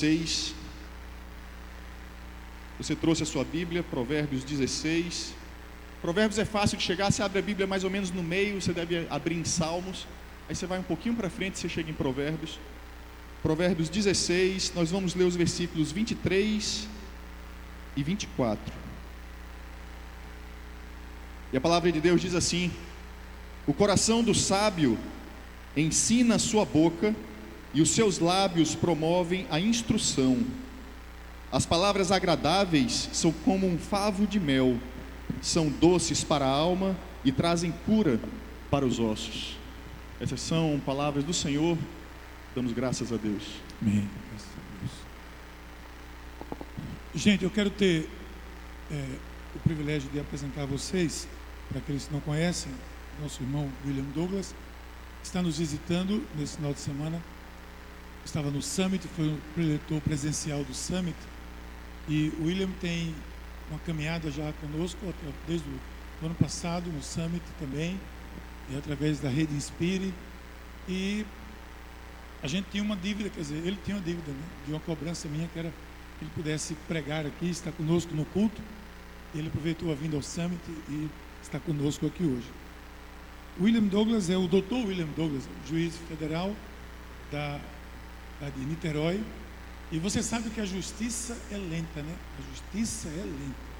16. Você trouxe a sua Bíblia, Provérbios 16. Provérbios é fácil de chegar, você abre a Bíblia mais ou menos no meio, você deve abrir em Salmos. Aí você vai um pouquinho para frente, você chega em Provérbios. Provérbios 16, nós vamos ler os versículos 23 e 24. E a palavra de Deus diz assim: O coração do sábio ensina a sua boca, e os seus lábios promovem a instrução. As palavras agradáveis são como um favo de mel, são doces para a alma e trazem cura para os ossos. Essas são palavras do Senhor, damos graças a Deus. Amém. Gente, eu quero ter é, o privilégio de apresentar a vocês, para aqueles que não conhecem, nosso irmão William Douglas, está nos visitando nesse final de semana. Estava no Summit, foi o preletor presencial do Summit. E o William tem uma caminhada já conosco desde o ano passado, no Summit também, e através da rede Inspire. E a gente tinha uma dívida, quer dizer, ele tinha uma dívida né, de uma cobrança minha que era que ele pudesse pregar aqui, estar conosco no culto. Ele aproveitou a vinda ao Summit e está conosco aqui hoje. William Douglas é o doutor William Douglas, juiz federal da, de Niterói. E você sabe que a justiça é lenta, né? A justiça é lenta.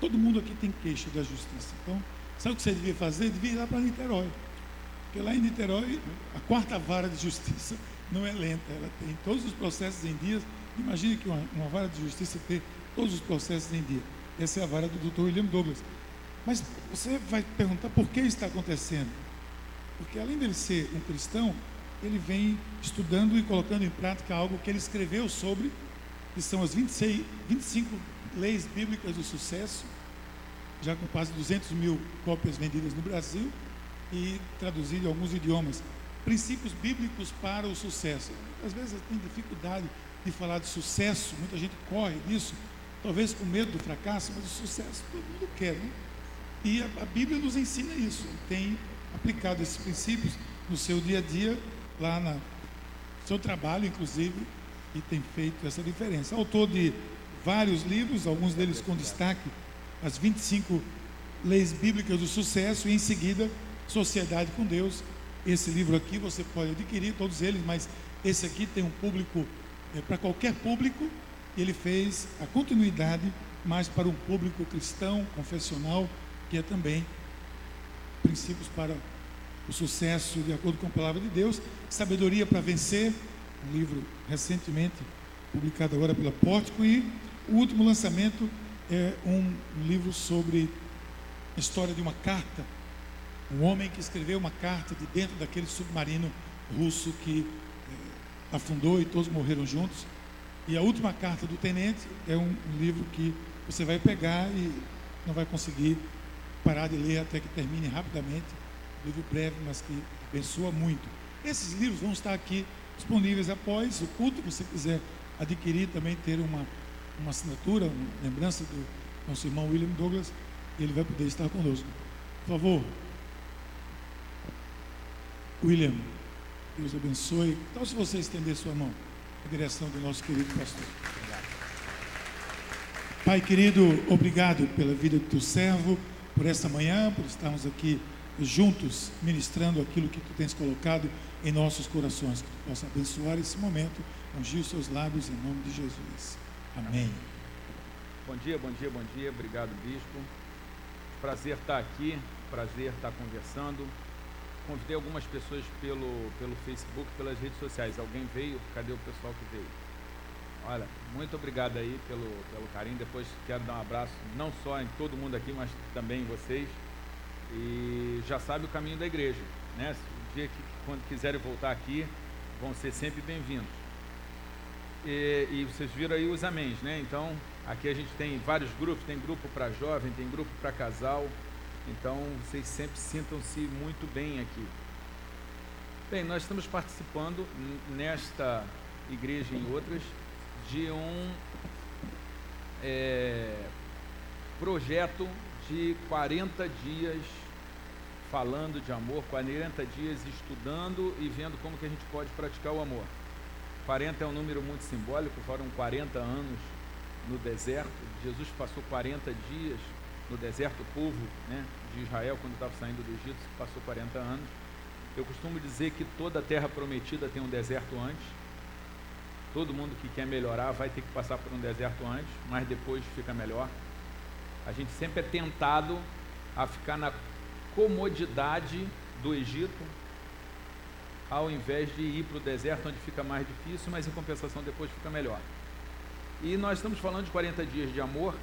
Todo mundo aqui tem queixa da justiça. Então, sabe o que você devia fazer? Devia ir lá para Niterói. Porque lá em Niterói, a quarta vara de justiça não é lenta. Ela tem todos os processos em dias. Imagine que uma, uma vara de justiça ter todos os processos em dia. Essa é a vara do Dr. William Douglas. Mas você vai perguntar por que está acontecendo? Porque além dele ser um cristão, ele vem estudando e colocando em prática algo que ele escreveu sobre, que são as 26, 25 leis bíblicas do sucesso, já com quase 200 mil cópias vendidas no Brasil e traduzido em alguns idiomas. Princípios bíblicos para o sucesso. Às vezes tem dificuldade de falar de sucesso, muita gente corre disso, talvez com medo do fracasso, mas o sucesso todo mundo quer, né? E a, a Bíblia nos ensina isso, tem aplicado esses princípios no seu dia a dia, lá no seu trabalho, inclusive, e tem feito essa diferença. Autor de vários livros, alguns deles com destaque, as 25 leis bíblicas do sucesso, e em seguida, Sociedade com Deus. Esse livro aqui você pode adquirir, todos eles, mas esse aqui tem um público, é, para qualquer público, ele fez a continuidade mais para um público cristão, confessional, que é também princípios para o sucesso de acordo com a palavra de Deus, Sabedoria para Vencer, um livro recentemente publicado agora pela Pórtico, e o último lançamento é um livro sobre a história de uma carta, um homem que escreveu uma carta de dentro daquele submarino russo que eh, afundou e todos morreram juntos. E a última carta do tenente é um, um livro que você vai pegar e não vai conseguir parar de ler até que termine rapidamente. Livro breve, mas que abençoa muito. Esses livros vão estar aqui disponíveis após o culto. Se você quiser adquirir, também ter uma, uma assinatura, uma lembrança do nosso irmão William Douglas, ele vai poder estar conosco. Por favor. William, Deus abençoe. Então, se você estender sua mão na direção do nosso querido pastor. Pai querido, obrigado pela vida do teu servo por esta manhã, por estarmos aqui juntos ministrando aquilo que tu tens colocado em nossos corações. Que tu possa abençoar esse momento, ungir os seus lábios em nome de Jesus. Amém. Bom dia, bom dia, bom dia. Obrigado, bispo. Prazer estar aqui, prazer estar conversando. Convidei algumas pessoas pelo, pelo Facebook, pelas redes sociais. Alguém veio? Cadê o pessoal que veio? Olha, muito obrigado aí pelo, pelo carinho. Depois quero dar um abraço, não só em todo mundo aqui, mas também em vocês. E já sabe o caminho da igreja, né? O dia que quando quiserem voltar aqui, vão ser sempre bem-vindos. E, e, vocês viram aí os améns, né? Então, aqui a gente tem vários grupos, tem grupo para jovem, tem grupo para casal. Então, vocês sempre sintam-se muito bem aqui. Bem, nós estamos participando nesta igreja e em outras de um é, projeto de 40 dias falando de amor, 40 dias estudando e vendo como que a gente pode praticar o amor. 40 é um número muito simbólico, foram 40 anos no deserto. Jesus passou 40 dias no deserto, o povo né, de Israel, quando estava saindo do Egito, passou 40 anos. Eu costumo dizer que toda terra prometida tem um deserto antes. Todo mundo que quer melhorar vai ter que passar por um deserto antes, mas depois fica melhor. A gente sempre é tentado a ficar na comodidade do Egito, ao invés de ir para o deserto onde fica mais difícil, mas em compensação depois fica melhor. E nós estamos falando de 40 dias de amor,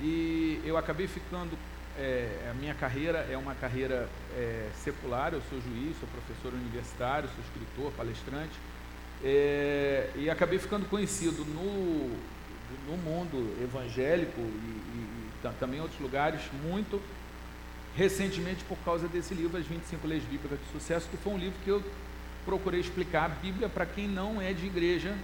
e eu acabei ficando. É, a minha carreira é uma carreira é, secular, eu sou juiz, sou professor universitário, sou escritor, palestrante, é, e acabei ficando conhecido no, no mundo evangélico e, e, e também em outros lugares muito recentemente por causa desse livro, As 25 Leis Bíblicas de Sucesso, que foi um livro que eu procurei explicar a Bíblia para quem não é de igreja,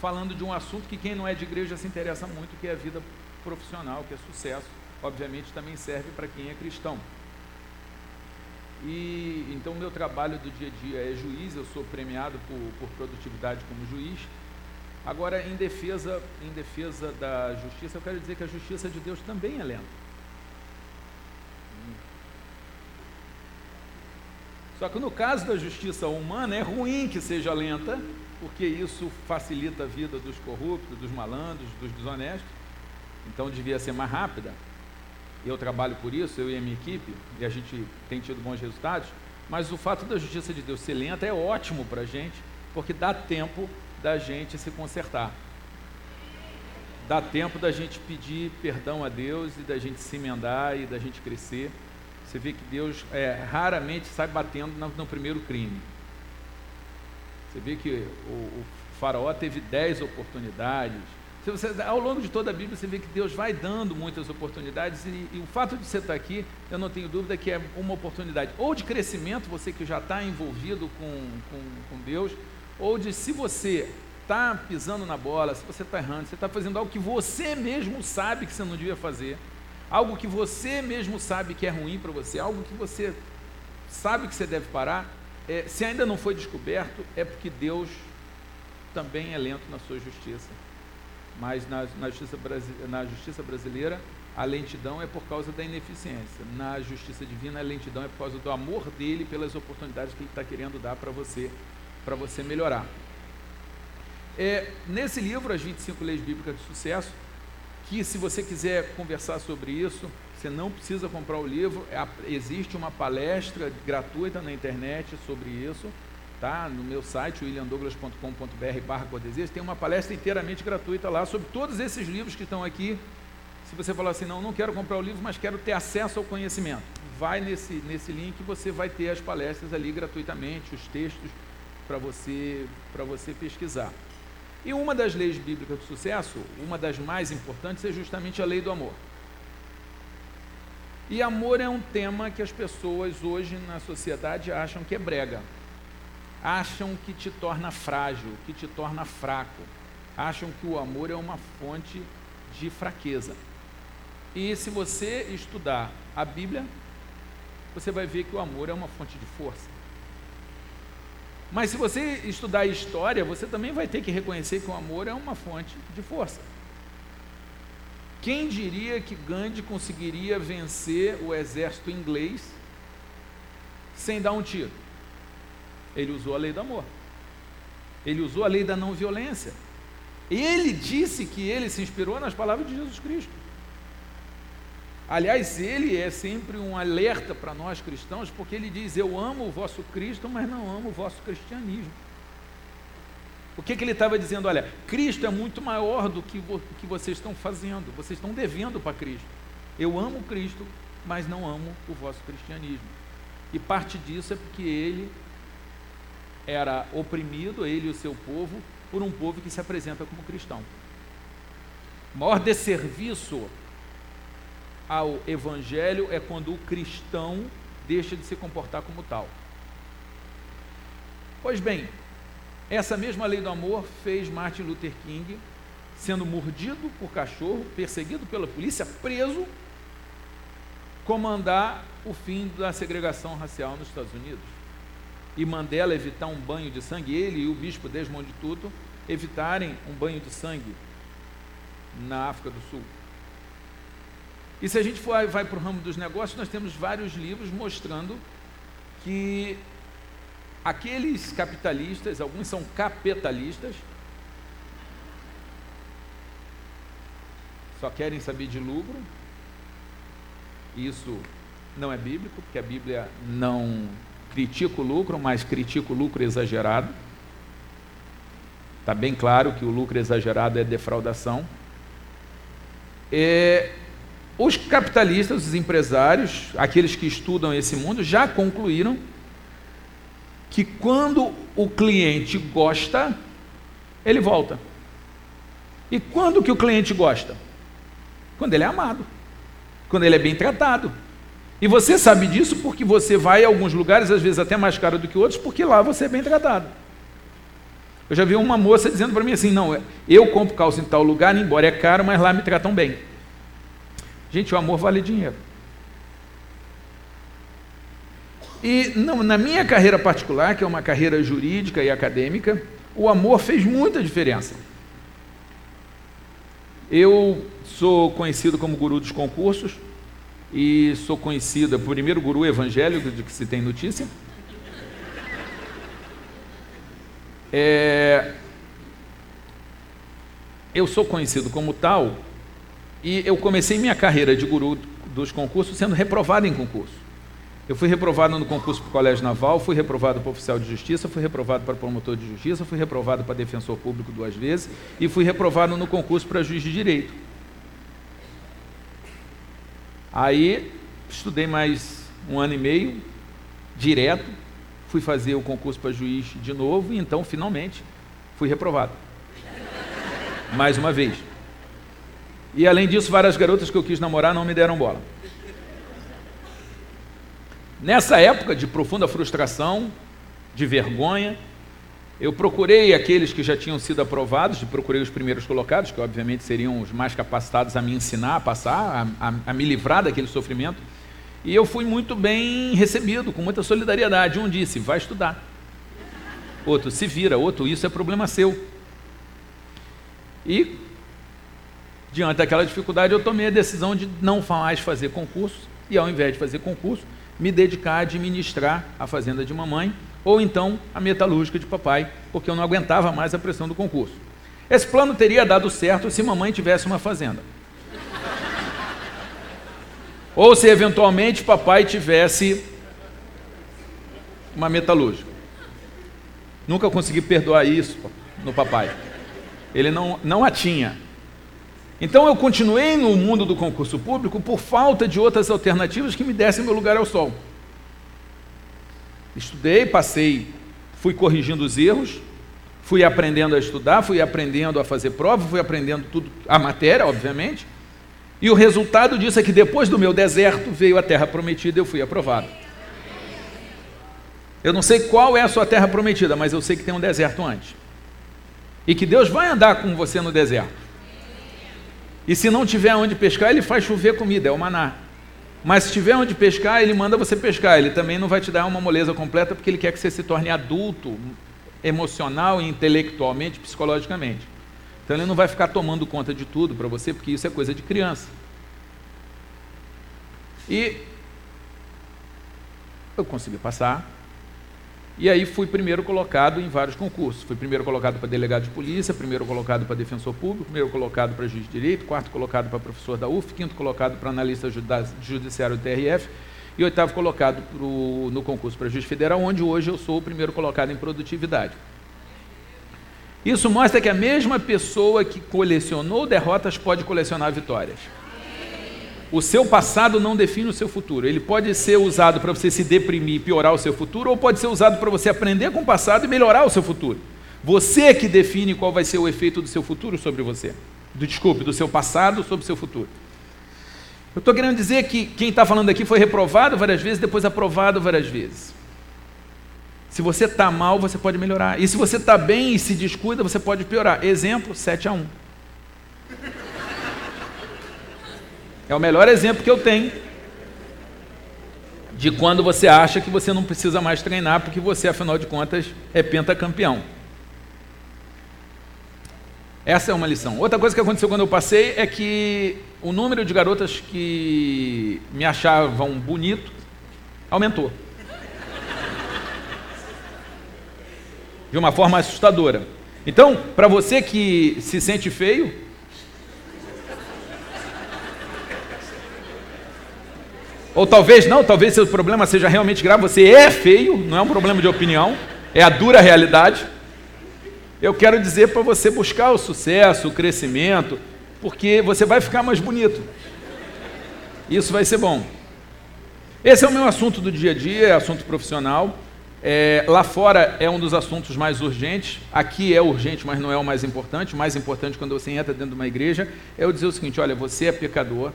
falando de um assunto que quem não é de igreja se interessa muito, que é a vida profissional, que é sucesso. Obviamente também serve para quem é cristão. E então meu trabalho do dia a dia é juiz, eu sou premiado por, por produtividade como juiz. Agora, em defesa, em defesa da justiça, eu quero dizer que a justiça de Deus também é lenta. Só que no caso da justiça humana é ruim que seja lenta, porque isso facilita a vida dos corruptos, dos malandros, dos desonestos. Então devia ser mais rápida. Eu trabalho por isso, eu e a minha equipe, e a gente tem tido bons resultados. Mas o fato da justiça de Deus ser lenta é ótimo para a gente, porque dá tempo da gente se consertar. Dá tempo da gente pedir perdão a Deus e da gente se emendar e da gente crescer. Você vê que Deus é, raramente sai batendo no, no, primeiro crime. Você vê que o, o faraó teve dez oportunidades. Você, ao longo de toda a Bíblia, você vê que Deus vai dando muitas oportunidades, e, e, o fato de você estar aqui, eu não tenho dúvida que é uma oportunidade, ou de crescimento, você que já está envolvido com, com, com Deus, ou de se você está pisando na bola, se você está errando, você está fazendo algo que você mesmo sabe que você não devia fazer, algo que você mesmo sabe que é ruim para você, algo que você sabe que você deve parar, é, se ainda não foi descoberto, é porque Deus também é lento na sua justiça. Mas na, na, justiça, na justiça brasileira, a lentidão é por causa da ineficiência. Na justiça divina, a lentidão é por causa do amor dele pelas oportunidades que ele está querendo dar para você, para você melhorar. É, nesse livro, As 25 Leis Bíblicas de Sucesso, que se você quiser conversar sobre isso, você não precisa comprar o livro, é, existe uma palestra gratuita na internet sobre isso, tá? No meu site, williamdouglas.com.br barra tem uma palestra inteiramente gratuita lá sobre todos esses livros que estão aqui. Se você falar assim, não, não quero comprar o livro, mas quero ter acesso ao conhecimento, vai nesse, nesse link e você vai ter as palestras ali gratuitamente, os textos para você, você pesquisar. E uma das leis bíblicas do sucesso, uma das mais importantes, é justamente a lei do amor. E amor é um tema que as pessoas hoje na sociedade acham que é brega. Acham que te torna frágil, que te torna fraco. Acham que o amor é uma fonte de fraqueza. E se você estudar a Bíblia, você vai ver que o amor é uma fonte de força. Mas se você estudar história, você também vai ter que reconhecer que o amor é uma fonte de força. Quem diria que Gandhi conseguiria vencer o exército inglês sem dar um tiro? Ele usou a lei do amor. Ele usou a lei da não violência. Ele disse que ele se inspirou nas palavras de Jesus Cristo. Aliás, ele é sempre um alerta para nós cristãos, porque ele diz: Eu amo o vosso Cristo, mas não amo o vosso cristianismo. O que, que ele estava dizendo? Olha, Cristo é muito maior do que, vo, que vocês estão fazendo, vocês estão devendo para Cristo. Eu amo Cristo, mas não amo o vosso cristianismo. E parte disso é porque ele era oprimido, ele e o seu povo, por um povo que se apresenta como cristão. O maior desserviço ao evangelho é quando o cristão deixa de se comportar como tal. Pois bem, essa mesma lei do amor fez Martin Luther King sendo mordido por cachorro, perseguido pela polícia, preso, comandar o fim da segregação racial nos Estados Unidos. e Mandela evitar um banho de sangue, ele e o bispo Desmond Tutu evitarem um banho de sangue na África do Sul. E se a gente for, vai para o ramo dos negócios, nós temos vários livros mostrando que aqueles capitalistas, alguns são capitalistas, só querem saber de lucro. Isso não é bíblico, porque a Bíblia não critica o lucro, mas critica o lucro exagerado. Está bem claro que o lucro exagerado é defraudação. É, os capitalistas, os empresários, aqueles que estudam esse mundo, já concluíram que quando o cliente gosta, ele volta. E quando que o cliente gosta? Quando ele é amado, quando ele é bem tratado. E você sabe disso porque você vai a alguns lugares, às vezes até mais caro do que outros, porque lá você é bem tratado. Eu já vi uma moça dizendo para mim assim: não, eu compro calça em tal lugar, embora é caro, mas lá me tratam bem. Gente, o amor vale dinheiro. E não, na minha carreira particular, que é uma carreira jurídica e acadêmica, o amor fez muita diferença. Eu sou conhecido como guru dos concursos e sou conhecida por primeiro guru evangélico de que se tem notícia. É, eu sou conhecido como tal e eu comecei minha carreira de guru dos concursos sendo reprovado em concurso. Eu fui reprovado no concurso para o Colégio Naval, fui reprovado para oficial de justiça, fui reprovado para promotor de justiça, fui reprovado para defensor público duas vezes e fui reprovado no concurso para juiz de direito. Aí estudei mais um ano e meio, direto, fui fazer o concurso para juiz de novo e então finalmente fui reprovado. Mais uma vez. E além disso, várias garotas que eu quis namorar não me deram bola. Nessa época de profunda frustração, de vergonha, eu procurei aqueles que já tinham sido aprovados, procurei os primeiros colocados, que obviamente seriam os mais capacitados a me ensinar a passar, a, a, a me livrar daquele sofrimento. E eu fui muito bem recebido, com muita solidariedade. Um disse: vai estudar. Outro, se vira. Outro, isso é problema seu. E, diante daquela dificuldade, eu tomei a decisão de não mais fazer concurso, e ao invés de fazer concurso, me dedicar a administrar a fazenda de mamãe ou então a metalúrgica de papai, porque eu não aguentava mais a pressão do concurso. Esse plano teria dado certo se mamãe tivesse uma fazenda. Ou se eventualmente papai tivesse uma metalúrgica. Nunca consegui perdoar isso no papai. Ele não, não a tinha. Então eu continuei no mundo do concurso público por falta de outras alternativas que me dessem meu lugar ao sol. Estudei, passei, fui corrigindo os erros, fui aprendendo a estudar, fui aprendendo a fazer prova, fui aprendendo tudo, a matéria, obviamente. E o resultado disso é que depois do meu deserto veio a terra prometida e eu fui aprovado. Eu não sei qual é a sua terra prometida, mas eu sei que tem um deserto antes. E que Deus vai andar com você no deserto. E se não tiver onde pescar, ele faz chover comida, é o maná. Mas se tiver onde pescar, ele manda você pescar. Ele também não vai te dar uma moleza completa, porque ele quer que você se torne adulto, emocional, intelectualmente, psicologicamente. Então ele não vai ficar tomando conta de tudo para você, porque isso é coisa de criança. E eu consegui passar, e aí fui primeiro colocado em vários concursos. Fui primeiro colocado para delegado de polícia, primeiro colocado para defensor público, primeiro colocado para juiz de direito, quarto colocado para professor da UF, quinto colocado para analista judiciário do TRF e oitavo colocado pro, no concurso para juiz federal, onde hoje eu sou o primeiro colocado em produtividade. Isso mostra que a mesma pessoa que colecionou derrotas pode colecionar vitórias. O seu passado não define o seu futuro. Ele pode ser usado para você se deprimir e piorar o seu futuro, ou pode ser usado para você aprender com o passado e melhorar o seu futuro. Você é que define qual vai ser o efeito do seu futuro sobre você. Do, desculpe, do seu passado sobre o seu futuro. Eu estou querendo dizer que quem está falando aqui foi reprovado várias vezes, depois aprovado várias vezes. Se você está mal, você pode melhorar. E se você está bem e se descuida, você pode piorar. Exemplo, 7 a 1. É o melhor exemplo que eu tenho. de quando você acha que você não precisa mais treinar, porque você, afinal de contas, é pentacampeão. Essa é uma lição. Outra coisa que aconteceu quando eu passei é que o número de garotas que me achavam bonito aumentou. De uma forma assustadora. Então, para você que se sente feio, ou talvez não, talvez seu problema seja realmente grave, você é feio, não é um problema de opinião, é a dura realidade eu quero dizer para você buscar o sucesso, o crescimento, porque você vai ficar mais bonito. Isso vai ser bom. Esse é o meu assunto do dia a dia, é assunto profissional. É, lá fora é um dos assuntos mais urgentes. Aqui é urgente, mas não é o mais importante. O mais importante quando você entra dentro de uma igreja é eu dizer o seguinte: olha, você é pecador,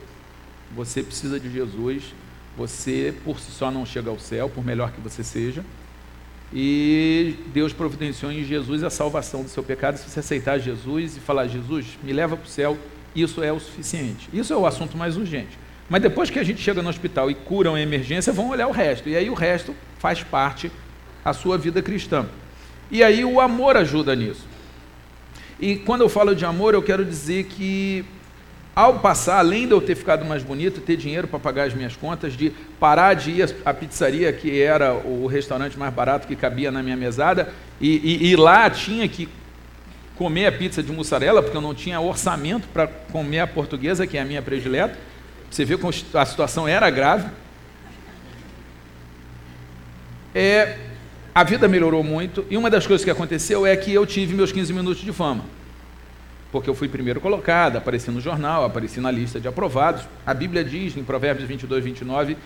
você precisa de Jesus, você por si só não chega ao céu, por melhor que você seja. E Deus providenciou em Jesus a salvação do seu pecado. Se você aceitar Jesus e falar, Jesus, me leva para o céu, isso é o suficiente. Isso é o assunto mais urgente. Mas depois que a gente chega no hospital e curam a emergência, vão olhar o resto. E aí o resto faz parte da sua vida cristã. E aí o amor ajuda nisso. E quando eu falo de amor, eu quero dizer que ao passar, além de eu ter ficado mais bonito, ter dinheiro para pagar as minhas contas, de parar de ir à pizzaria, que era o restaurante mais barato que cabia na minha mesada, e, e, e lá tinha que comer a pizza de mussarela, porque eu não tinha orçamento para comer a portuguesa, que é a minha predileta. Você vê como a situação era grave. É, a vida melhorou muito, e uma das coisas que aconteceu é que eu tive meus 15 minutos de fama porque eu fui primeiro colocado, apareci no jornal, apareci na lista de aprovados. A Bíblia diz em Provérbios 22, 29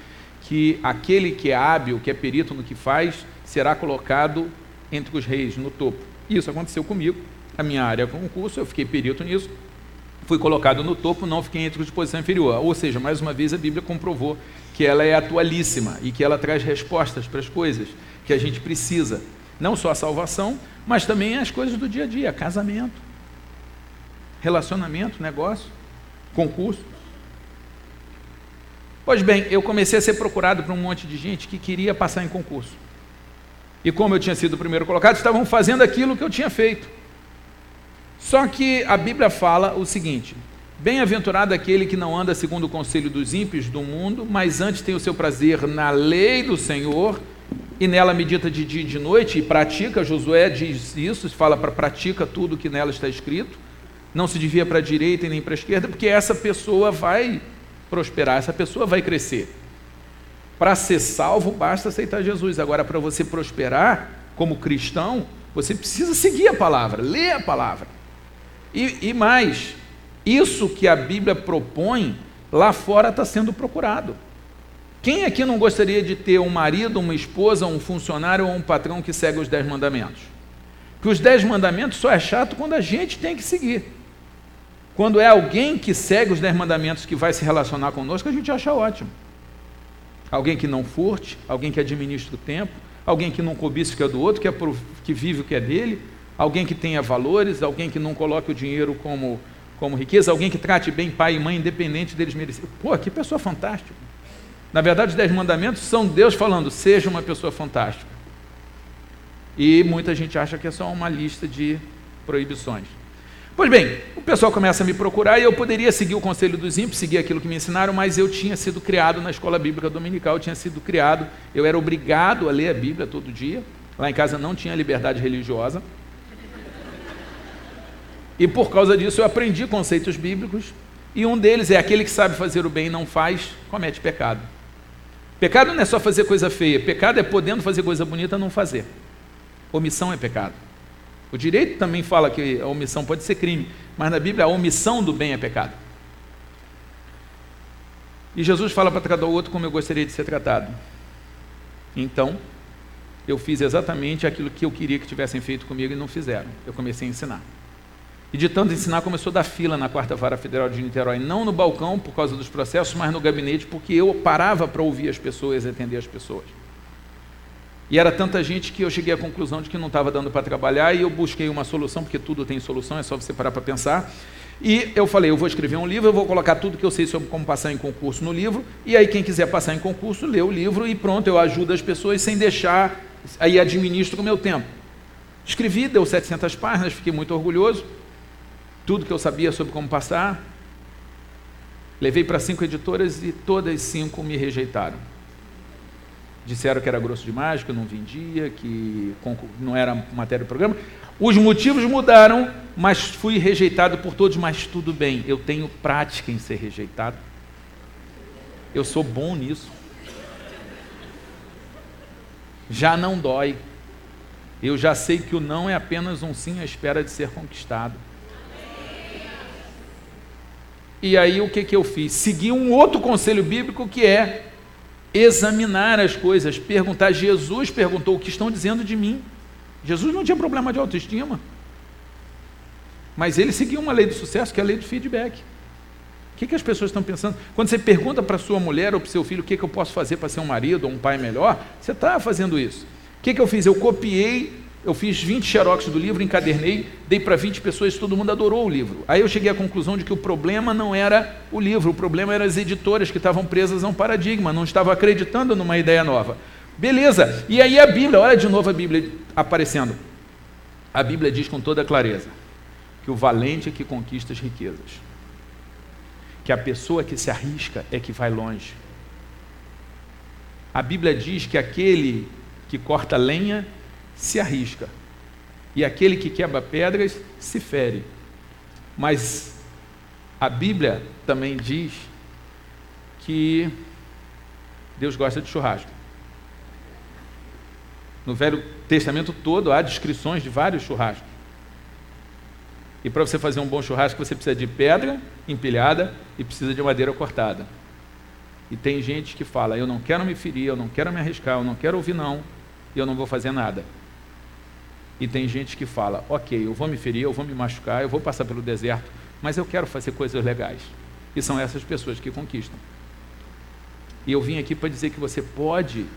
que aquele que é hábil, que é perito no que faz, será colocado entre os reis, no topo. Isso aconteceu comigo. A minha área é concurso, eu fiquei perito nisso, fui colocado no topo, não fiquei entre os de posição inferior. Ou seja, mais uma vez a Bíblia comprovou que ela é atualíssima e que ela traz respostas para as coisas que a gente precisa. Não só a salvação, mas também as coisas do dia a dia, casamento relacionamento, negócio, concurso. Pois bem, eu comecei a ser procurado por um monte de gente que queria passar em concurso. E como eu tinha sido o primeiro colocado, estavam fazendo aquilo que eu tinha feito. Só que a Bíblia fala o seguinte: Bem-aventurado aquele que não anda segundo o conselho dos ímpios do mundo, mas antes tem o seu prazer na lei do Senhor, e nela medita de dia e de noite, e pratica. Josué diz isso, fala para pratica tudo que nela está escrito não se devia para a direita e nem para a esquerda, porque essa pessoa vai prosperar, essa pessoa vai crescer. Para ser salvo, basta aceitar Jesus. Agora, para você prosperar como cristão, você precisa seguir a palavra, ler a palavra. E, e mais, isso que a Bíblia propõe, lá fora está sendo procurado. Quem aqui não gostaria de ter um marido, uma esposa, um funcionário ou um patrão que segue os dez mandamentos? Que os dez mandamentos só é chato quando a gente tem que seguir. Quando é alguém que segue os dez mandamentos que vai se relacionar conosco, a gente acha ótimo. Alguém que não furte, alguém que administra o tempo, alguém que não cobiça o que é do outro, que, é pro, que vive o que é dele, alguém que tenha valores, alguém que não coloque o dinheiro como, como riqueza, alguém que trate bem pai e mãe, independente deles merecerem. Pô, que pessoa fantástica. Na verdade, os dez mandamentos são Deus falando, seja uma pessoa fantástica. E muita gente acha que é só uma lista de proibições. Pois bem, o pessoal começa a me procurar e eu poderia seguir o conselho dos ímpios, seguir aquilo que me ensinaram, mas eu tinha sido criado na escola bíblica dominical, eu tinha sido criado, eu era obrigado a ler a Bíblia todo dia. Lá em casa não tinha liberdade religiosa. E por causa disso eu aprendi conceitos bíblicos, e um deles é aquele que sabe fazer o bem e não faz, comete pecado. Pecado não é só fazer coisa feia, pecado é podendo fazer coisa bonita não fazer. Omissão é pecado. O direito também fala que a omissão pode ser crime, mas na Bíblia a omissão do bem é pecado. E Jesus fala para tratar o outro como eu gostaria de ser tratado. Então, eu fiz exatamente aquilo que eu queria que tivessem feito comigo e não fizeram. Eu comecei a ensinar. E de tanto ensinar, começou a dar fila na quarta vara federal de Niterói, não no balcão por causa dos processos, mas no gabinete, porque eu parava para ouvir as pessoas e atender as pessoas. E era tanta gente que eu cheguei à conclusão de que não estava dando para trabalhar e eu busquei uma solução, porque tudo tem solução, é só você parar para pensar. E eu falei, eu vou escrever um livro, eu vou colocar tudo que eu sei sobre como passar em concurso no livro, e aí quem quiser passar em concurso, lê o livro e pronto, eu ajudo as pessoas sem deixar, aí administro o meu tempo. Escrevi, deu 700 páginas, fiquei muito orgulhoso, tudo que eu sabia sobre como passar. Levei para cinco editoras e todas cinco me rejeitaram. Disseram que era grosso demais, que não vendia, que não era matéria do programa. Os motivos mudaram, mas fui rejeitado por todos, mas tudo bem, eu tenho prática em ser rejeitado. Eu sou bom nisso. Já não dói. Eu já sei que o não é apenas um sim à espera de ser conquistado. E aí o que, que eu fiz? Segui um outro conselho bíblico que é examinar as coisas, perguntar. Jesus perguntou o que estão dizendo de mim. Jesus não tinha problema de autoestima. Mas ele seguia uma lei do sucesso, que é a lei do feedback. O que, que as pessoas estão pensando? Quando você pergunta para sua mulher ou para seu filho o que, que eu posso fazer para ser um marido ou um pai melhor, você está fazendo isso. O que, que eu fiz? Eu copiei, eu fiz 20 xerox do livro, encadernei, dei para 20 pessoas, todo mundo adorou o livro. Aí eu cheguei à conclusão de que o problema não era o livro, o problema eram as editoras que estavam presas a um paradigma, não estavam acreditando numa ideia nova. Beleza, e aí a Bíblia, olha de novo a Bíblia aparecendo. A Bíblia diz com toda clareza que o valente é que conquista as riquezas, que a pessoa que se arrisca é que vai longe. A Bíblia diz que aquele que corta lenha se arrisca, e aquele que quebra pedras se fere. Mas a Bíblia também diz que Deus gosta de churrasco. No Velho Testamento todo há descrições de vários churrascos. E para você fazer um bom churrasco, você precisa de pedra empilhada e precisa de madeira cortada. E tem gente que fala: Eu não quero me ferir, eu não quero me arriscar, eu não quero ouvir não, e eu não vou fazer nada. E tem gente que fala: Ok, eu vou me ferir, eu vou me machucar, eu vou passar pelo deserto, mas eu quero fazer coisas legais. E são essas pessoas que conquistam. E eu vim aqui para dizer que você pode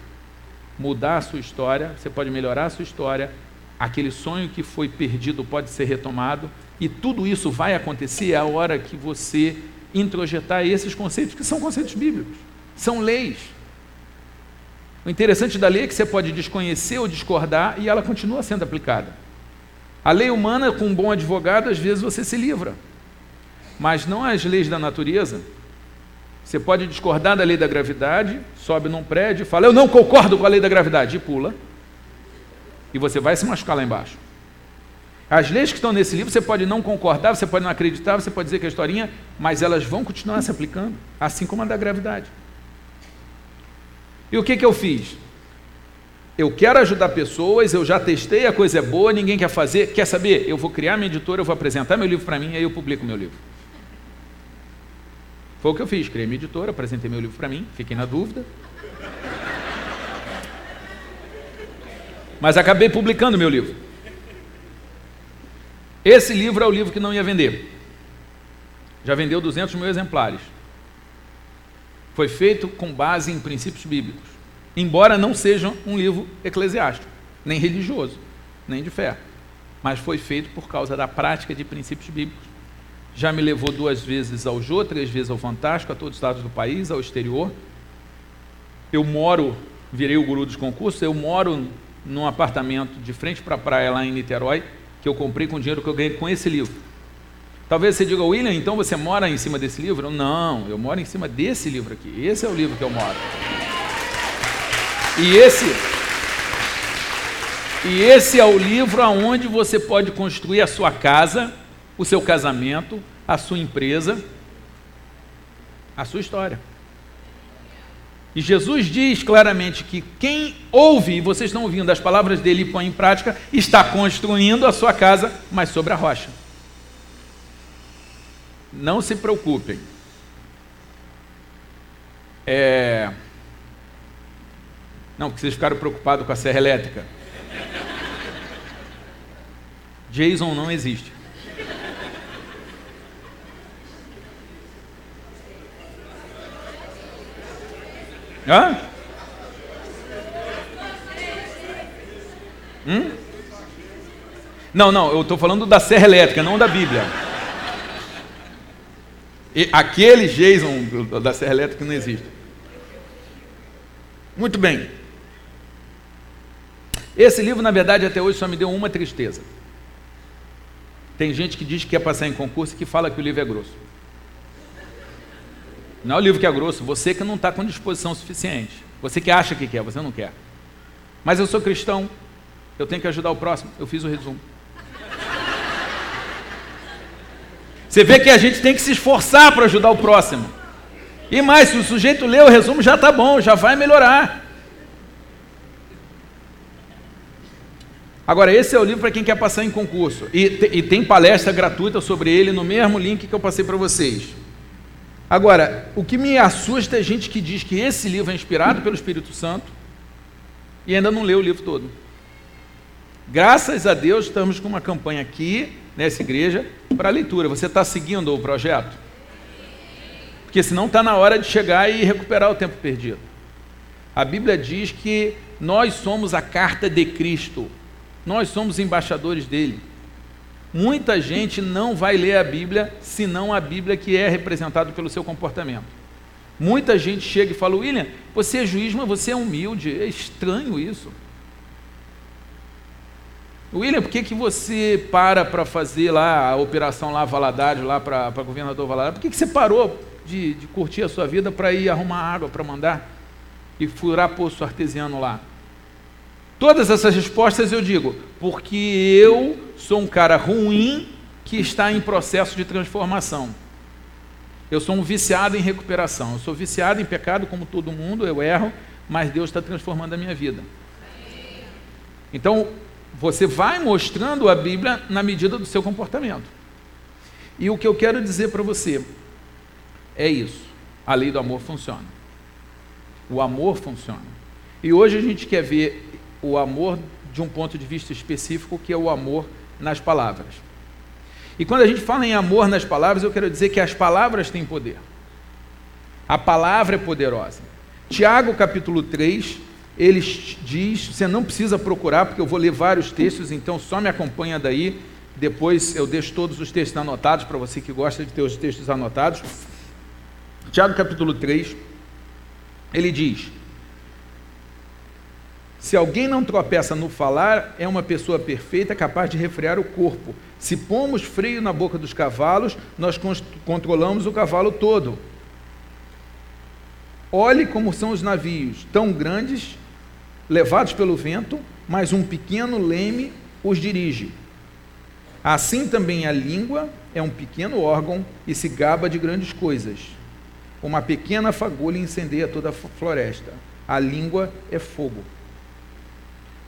mudar a sua história, você pode melhorar a sua história, aquele sonho que foi perdido pode ser retomado, e tudo isso vai acontecer a hora que você introjetar esses conceitos, que são conceitos bíblicos, são leis. O interessante da lei é que você pode desconhecer ou discordar e ela continua sendo aplicada. A lei humana, com um bom advogado, às vezes você se livra, mas não as leis da natureza. Você pode discordar da lei da gravidade, sobe num prédio e fala: Eu não concordo com a lei da gravidade, e pula. E você vai se machucar lá embaixo. As leis que estão nesse livro, você pode não concordar, você pode não acreditar, você pode dizer que é historinha, mas elas vão continuar se aplicando, assim como a da gravidade. E o que, que eu fiz? Eu quero ajudar pessoas, eu já testei, a coisa é boa, ninguém quer fazer. Quer saber? Eu vou criar minha editora, eu vou apresentar meu livro para mim, aí eu publico meu livro. Foi o que eu fiz, criei minha editora, apresentei meu livro para mim, fiquei na dúvida. Mas acabei publicando meu livro. Esse livro é o livro que não ia vender. Já vendeu 200 mil exemplares. Foi feito com base em princípios bíblicos. Embora não seja um livro eclesiástico, nem religioso, nem de fé. Mas foi feito por causa da prática de princípios bíblicos já me levou duas vezes ao Jô, três vezes ao Fantástico, a todos os estados do país, ao exterior. Eu moro, virei o guru dos concursos, eu moro num apartamento de frente para a praia lá em Niterói, que eu comprei com dinheiro que eu ganhei com esse livro. Talvez você diga, William, então você mora em cima desse livro? Não, eu moro em cima desse livro aqui. Esse é o livro que eu moro. E esse e esse é o livro aonde você pode construir a sua casa o seu casamento, a sua empresa, a sua história. E Jesus diz claramente que quem ouve, e vocês estão ouvindo as palavras dele e põe em prática, está construindo a sua casa, mas sobre a rocha. Não se preocupem. É... Não, porque vocês ficaram preocupados com a serra elétrica. Jason não existe. Hã? Hum? Não, não, eu estou falando da serra elétrica, não da Bíblia. E aquele Jason da Serra Elétrica não existe. Muito bem. Esse livro, na verdade, até hoje só me deu uma tristeza. Tem gente que diz que quer passar em concurso e que fala que o livro é grosso. Não é o livro que é grosso, você que não está com disposição suficiente. Você que acha que quer, você não quer. Mas eu sou cristão, eu tenho que ajudar o próximo. Eu fiz o resumo. Você vê que a gente tem que se esforçar para ajudar o próximo. E mais, se o sujeito lê o resumo, já está bom, já vai melhorar. Agora, esse é o livro para quem quer passar em concurso. E, e, tem palestra gratuita sobre ele no mesmo link que eu passei para vocês. Agora, o que me assusta é gente que diz que esse livro é inspirado pelo Espírito Santo e ainda não leu o livro todo. Graças a Deus, estamos com uma campanha aqui, nessa igreja, para leitura. Você está seguindo o projeto? Porque senão está na hora de chegar e recuperar o tempo perdido. A Bíblia diz que nós somos a carta de Cristo. Nós somos embaixadores dele. Muita gente não vai ler a Bíblia senão a Bíblia que é representada pelo seu comportamento. Muita gente chega e fala: William, você é juiz, mas você é humilde. É estranho isso. William, por que, que você para para fazer lá a operação lá Valadares, lá para governador Valadares? Por que, que você parou de, de curtir a sua vida para ir arrumar água para mandar e furar poço artesiano lá? Todas essas respostas eu digo, porque eu sou um cara ruim que está em processo de transformação. Eu sou um viciado em recuperação. Eu sou viciado em pecado, como todo mundo, eu erro, mas Deus está transformando a minha vida. Então, você vai mostrando a Bíblia na medida do seu comportamento. E o que eu quero dizer para você é isso: a lei do amor funciona. O amor funciona. E hoje a gente quer ver o amor de um ponto de vista específico, que é o amor nas palavras. E quando a gente fala em amor nas palavras, eu quero dizer que as palavras têm poder. A palavra é poderosa. Tiago capítulo 3, ele diz, você não precisa procurar, porque eu vou ler vários textos, então só me acompanha daí. Depois eu deixo todos os textos anotados para você que gosta de ter os textos anotados. Tiago capítulo 3, ele diz: se alguém não tropeça no falar, é uma pessoa perfeita, capaz de refrear o corpo. Se pomos freio na boca dos cavalos, nós controlamos o cavalo todo. Olhe como são os navios, tão grandes, levados pelo vento, mas um pequeno leme os dirige. Assim também a língua é um pequeno órgão e se gaba de grandes coisas. Uma pequena fagulha incendeia toda a floresta. A língua é fogo.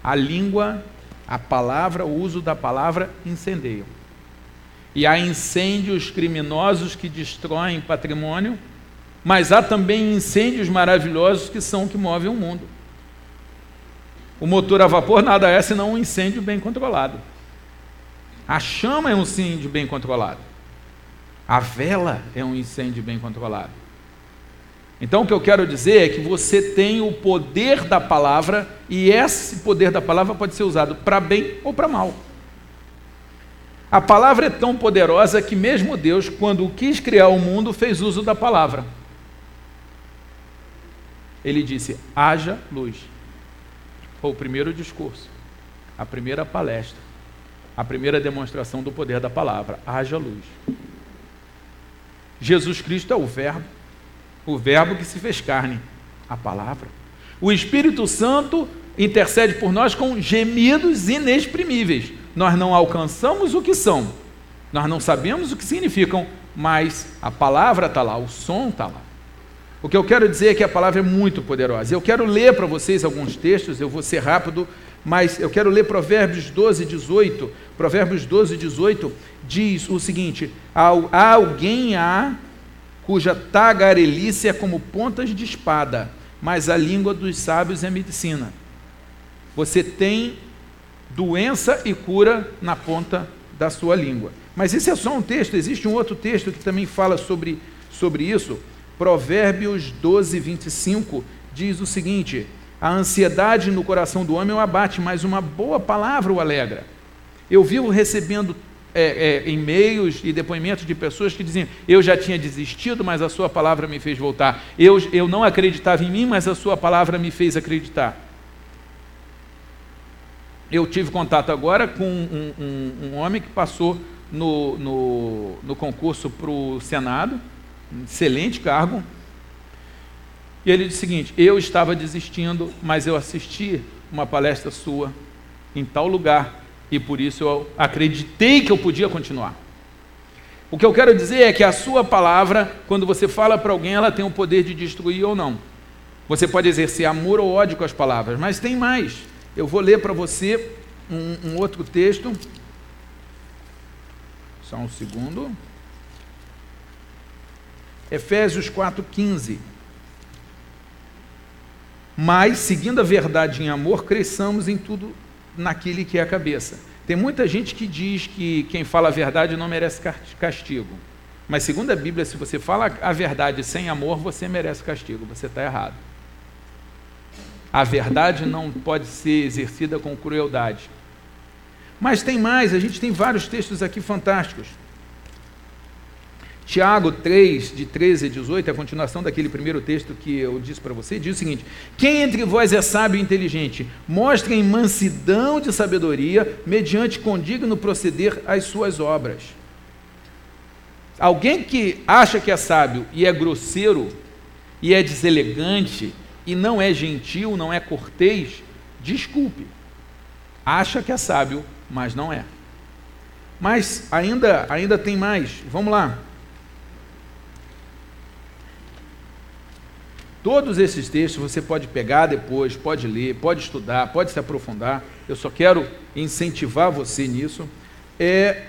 A língua, a palavra, o uso da palavra incendeiam. E há incêndios criminosos que destroem patrimônio, mas há também incêndios maravilhosos que são o que movem o mundo. O motor a vapor nada é senão um incêndio bem controlado. A chama é um incêndio bem controlado. A vela é um incêndio bem controlado. Então o que eu quero dizer é que você tem o poder da palavra e esse poder da palavra pode ser usado para bem ou para mal. A palavra é tão poderosa que mesmo Deus, quando quis criar o mundo, fez uso da palavra. Ele disse: haja luz. Foi o primeiro discurso, a primeira palestra, a primeira demonstração do poder da palavra: haja luz. Jesus Cristo é o Verbo o Verbo que se fez carne, a palavra. O Espírito Santo intercede por nós com gemidos inexprimíveis. Nós não alcançamos o que são, nós não sabemos o que significam, mas a palavra está lá, o som está lá. O que eu quero dizer é que a palavra é muito poderosa. Eu quero ler para vocês alguns textos, eu vou ser rápido, mas eu quero ler Provérbios 12, 18. Provérbios 12, 18 diz o seguinte: há alguém há cuja tagarelice é como pontas de espada, mas a língua dos sábios é medicina. Você tem doença e cura na ponta da sua língua. Mas esse é só um texto, existe um outro texto que também fala sobre, sobre isso. Provérbios 12, 25 diz o seguinte: A ansiedade no coração do homem o abate, mas uma boa palavra o alegra. Eu vivo recebendo é, é, e-mails e depoimentos de pessoas que diziam: Eu já tinha desistido, mas a Sua palavra me fez voltar. Eu, eu não acreditava em mim, mas a Sua palavra me fez acreditar. Eu tive contato agora com um, um, um homem que passou no, no, no concurso para o Senado, um excelente cargo. E ele disse o seguinte: Eu estava desistindo, mas eu assisti uma palestra sua em tal lugar e por isso eu acreditei que eu podia continuar. O que eu quero dizer é que a sua palavra, quando você fala para alguém, ela tem o poder de destruir ou não. Você pode exercer amor ou ódio com as palavras, mas tem mais. Eu vou ler para você um, um outro texto. Só um segundo. Efésios 4,15. Mas, seguindo a verdade em amor, cresçamos em tudo naquele que é a cabeça. Tem muita gente que diz que quem fala a verdade não merece castigo. Mas, segundo a Bíblia, se você fala a verdade sem amor, você merece castigo. Você está errado. A verdade não pode ser exercida com crueldade. Mas tem mais, a gente tem vários textos aqui fantásticos. Tiago 3, de 13 a 18, é a continuação daquele primeiro texto que eu disse para você, diz o seguinte: Quem entre vós é sábio e inteligente, mostre em mansidão de sabedoria, mediante condigno proceder às suas obras. Alguém que acha que é sábio e é grosseiro, e é deselegante, e não é gentil, não é cortês, desculpe. Acha que é sábio, mas não é. Mas ainda, ainda tem mais. Vamos lá. Todos esses textos você pode pegar depois, pode ler, pode estudar, pode se aprofundar. Eu só quero incentivar você nisso. É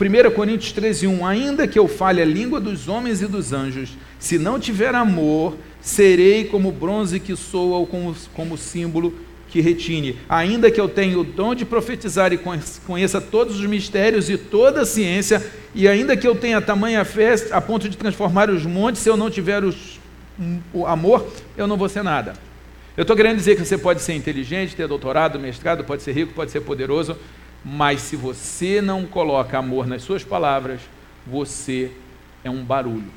1 Coríntios 13, 1. Ainda que eu fale a língua dos homens e dos anjos, se não tiver amor, serei como bronze que soa ou como, como símbolo que retine. Ainda que eu tenha o dom de profetizar e conheça todos os mistérios e toda a ciência, e ainda que eu tenha tamanha fé a ponto de transformar os montes, se eu não tiver os o amor, eu não vou ser nada. Eu estou querendo dizer que você pode ser inteligente, ter doutorado, mestrado, pode ser rico, pode ser poderoso, mas se você não coloca amor nas suas palavras, você é um barulho.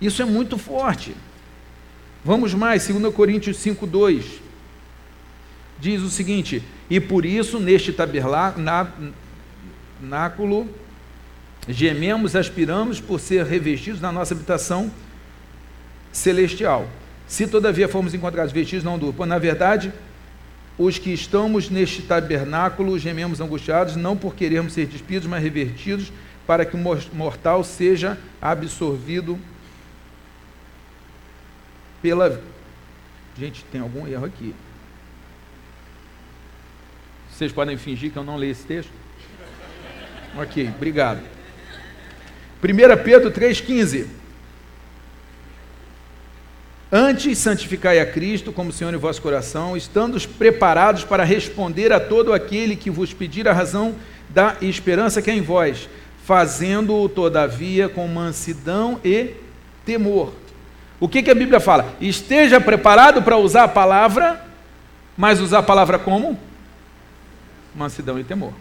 Isso é muito forte. Vamos mais, 2 Coríntios 5,2 diz o seguinte: E por isso, neste tabernáculo, Gememos, aspiramos por ser revestidos na nossa habitação celestial. Se todavia formos encontrados vestidos não duplo, na verdade, os que estamos neste tabernáculo gememos angustiados, não por querermos ser despidos, mas revertidos, para que o mortal seja absorvido pela. Gente, tem algum erro aqui. Vocês podem fingir que eu não leio esse texto? Ok, obrigado. 1 Pedro 3,15. Antes, santificai a Cristo como Senhor em vosso coração, estando preparados para responder a todo aquele que vos pedir a razão da esperança que é em vós, fazendo-o, todavia, com mansidão e temor. O que, que a Bíblia fala? Esteja preparado para usar a palavra, mas usar a palavra como? Mansidão e temor.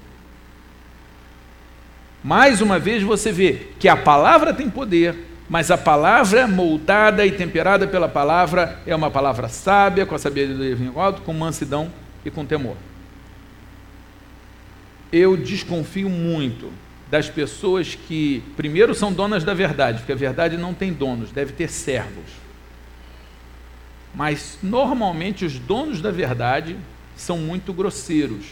Mais uma vez você vê que a palavra tem poder, mas a palavra moldada e temperada pela palavra é uma palavra sábia, com a sabedoria do alto, com mansidão e com temor. Eu desconfio muito das pessoas que, primeiro, são donas da verdade, porque a verdade não tem donos, deve ter servos. Mas, normalmente, os donos da verdade são muito grosseiros.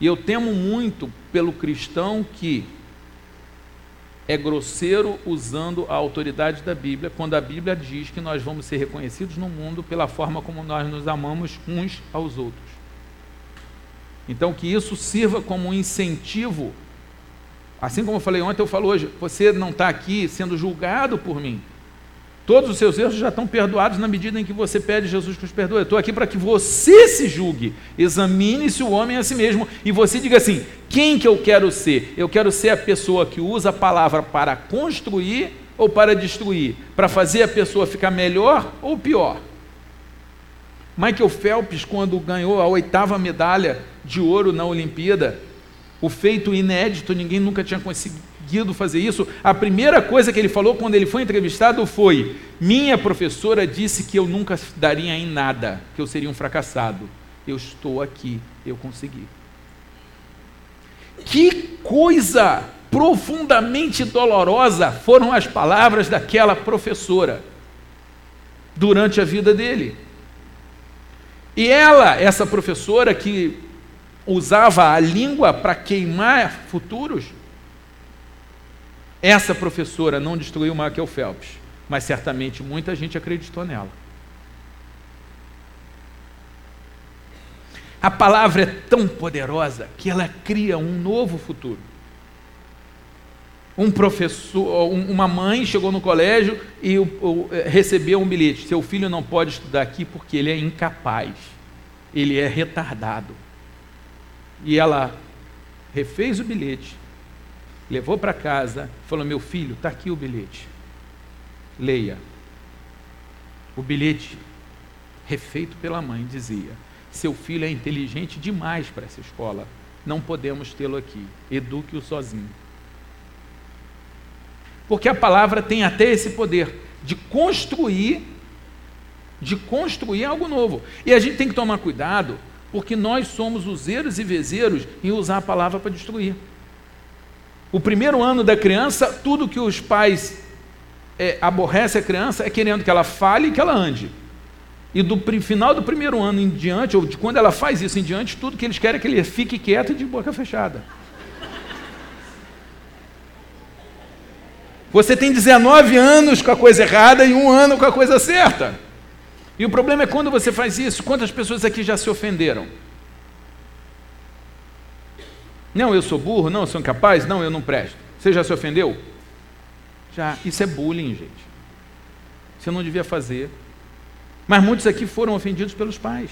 E eu temo muito pelo cristão que é grosseiro usando a autoridade da Bíblia, quando a Bíblia diz que nós vamos ser reconhecidos no mundo pela forma como nós nos amamos uns aos outros. Então, que isso sirva como um incentivo. Assim como eu falei ontem, eu falo hoje: você não está aqui sendo julgado por mim. Todos os seus erros já estão perdoados na medida em que você pede Jesus que os perdoe. Eu estou aqui para que você se julgue, examine-se o homem a si mesmo e você diga assim: quem que eu quero ser? Eu quero ser a pessoa que usa a palavra para construir ou para destruir, para fazer a pessoa ficar melhor ou pior. Michael Phelps, quando ganhou a oitava medalha de ouro na Olimpíada, o feito inédito, ninguém nunca tinha conseguido fazer isso. A primeira coisa que ele falou quando ele foi entrevistado foi: Minha professora disse que eu nunca daria em nada, que eu seria um fracassado. Eu estou aqui, eu consegui. Que coisa profundamente dolorosa foram as palavras daquela professora durante a vida dele. E ela, essa professora que usava a língua para queimar futuros, essa professora não destruiu Michael Phelps, mas certamente muita gente acreditou nela. A palavra é tão poderosa que ela cria um novo futuro. Um professor, uma mãe chegou no colégio e recebeu um bilhete: seu filho não pode estudar aqui porque ele é incapaz, ele é retardado. E ela refez o bilhete, levou para casa, falou: meu filho, está aqui o bilhete, leia. O bilhete, refeito pela mãe, dizia: seu filho é inteligente demais para essa escola, não podemos tê-lo aqui, eduque-o sozinho. Porque a palavra tem até esse poder de construir, de construir algo novo. E a gente tem que tomar cuidado, porque nós somos useiros e vezeiros em usar a palavra para destruir. O primeiro ano da criança, tudo que os pais é, aborrecem a criança é querendo que ela fale e que ela ande. E do final do primeiro ano em diante, ou de quando ela faz isso em diante, tudo que eles querem é que ele fique quieto e de boca fechada. Você tem 19 anos com a coisa errada e um ano com a coisa certa. E o problema é quando você faz isso, quantas pessoas aqui já se ofenderam? Não, eu sou burro, não, eu sou incapaz, não, eu não presto. Você já se ofendeu? Já. Isso é bullying, gente. Você não devia fazer. Mas muitos aqui foram ofendidos pelos pais.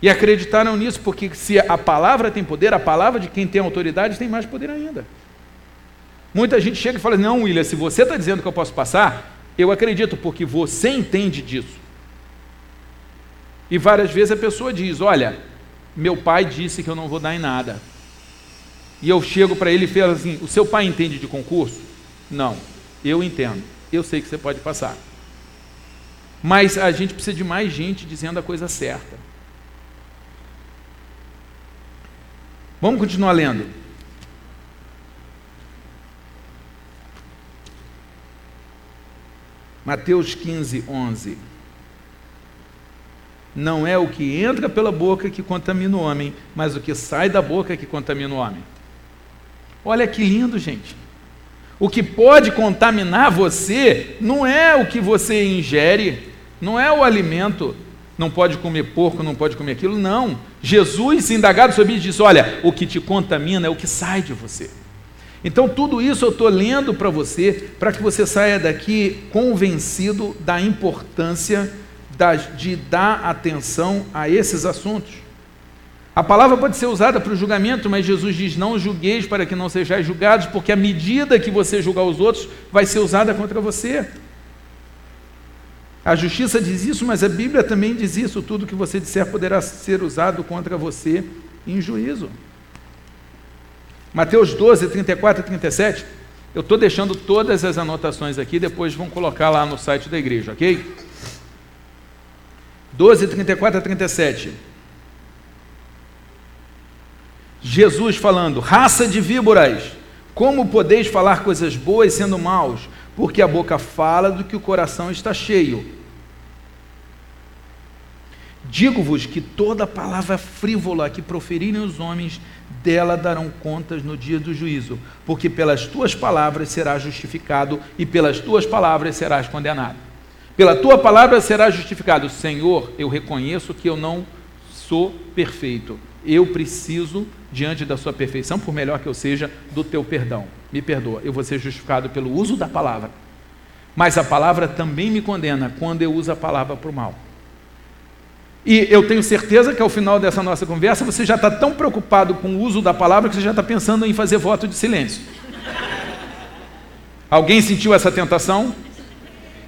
E acreditaram nisso, porque se a palavra tem poder, a palavra de quem tem autoridade tem mais poder ainda. Muita gente chega e fala: Não, William, se você está dizendo que eu posso passar, eu acredito, porque você entende disso. E várias vezes a pessoa diz: Olha, meu pai disse que eu não vou dar em nada. E eu chego para ele e falo assim: O seu pai entende de concurso? Não, eu entendo. Eu sei que você pode passar. Mas a gente precisa de mais gente dizendo a coisa certa. Vamos continuar lendo. Mateus 15, 11. Não é o que entra pela boca que contamina o homem, mas o que sai da boca que contamina o homem. Olha que lindo, gente. O que pode contaminar você não é o que você ingere, não é o alimento, não pode comer porco, não pode comer aquilo, não. Jesus, indagado sobre isso, disse: Olha, o que te contamina é o que sai de você. Então, tudo isso eu estou lendo para você, para que você saia daqui convencido da importância de dar atenção a esses assuntos. A palavra pode ser usada para o julgamento, mas Jesus diz: Não julgueis para que não sejais julgados, porque a medida que você julgar os outros vai ser usada contra você. A justiça diz isso, mas a Bíblia também diz isso: tudo que você disser poderá ser usado contra você em juízo. Mateus 12, 34 e 37. Eu estou deixando todas as anotações aqui, depois vão colocar lá no site da igreja, ok? 12, 34 a 37. Jesus falando: raça de víboras, como podeis falar coisas boas sendo maus? Porque a boca fala do que o coração está cheio. Digo-vos que toda palavra frívola que proferirem os homens dela darão contas no dia do juízo, porque pelas tuas palavras serás justificado e pelas tuas palavras serás condenado. Pela tua palavra serás justificado. Senhor, eu reconheço que eu não sou perfeito. Eu preciso, diante da sua perfeição, por melhor que eu seja, do teu perdão. Me perdoa. Eu vou ser justificado pelo uso da palavra. Mas a palavra também me condena quando eu uso a palavra para o mal. E eu tenho certeza que ao final dessa nossa conversa você já está tão preocupado com o uso da palavra que você já está pensando em fazer voto de silêncio. Alguém sentiu essa tentação?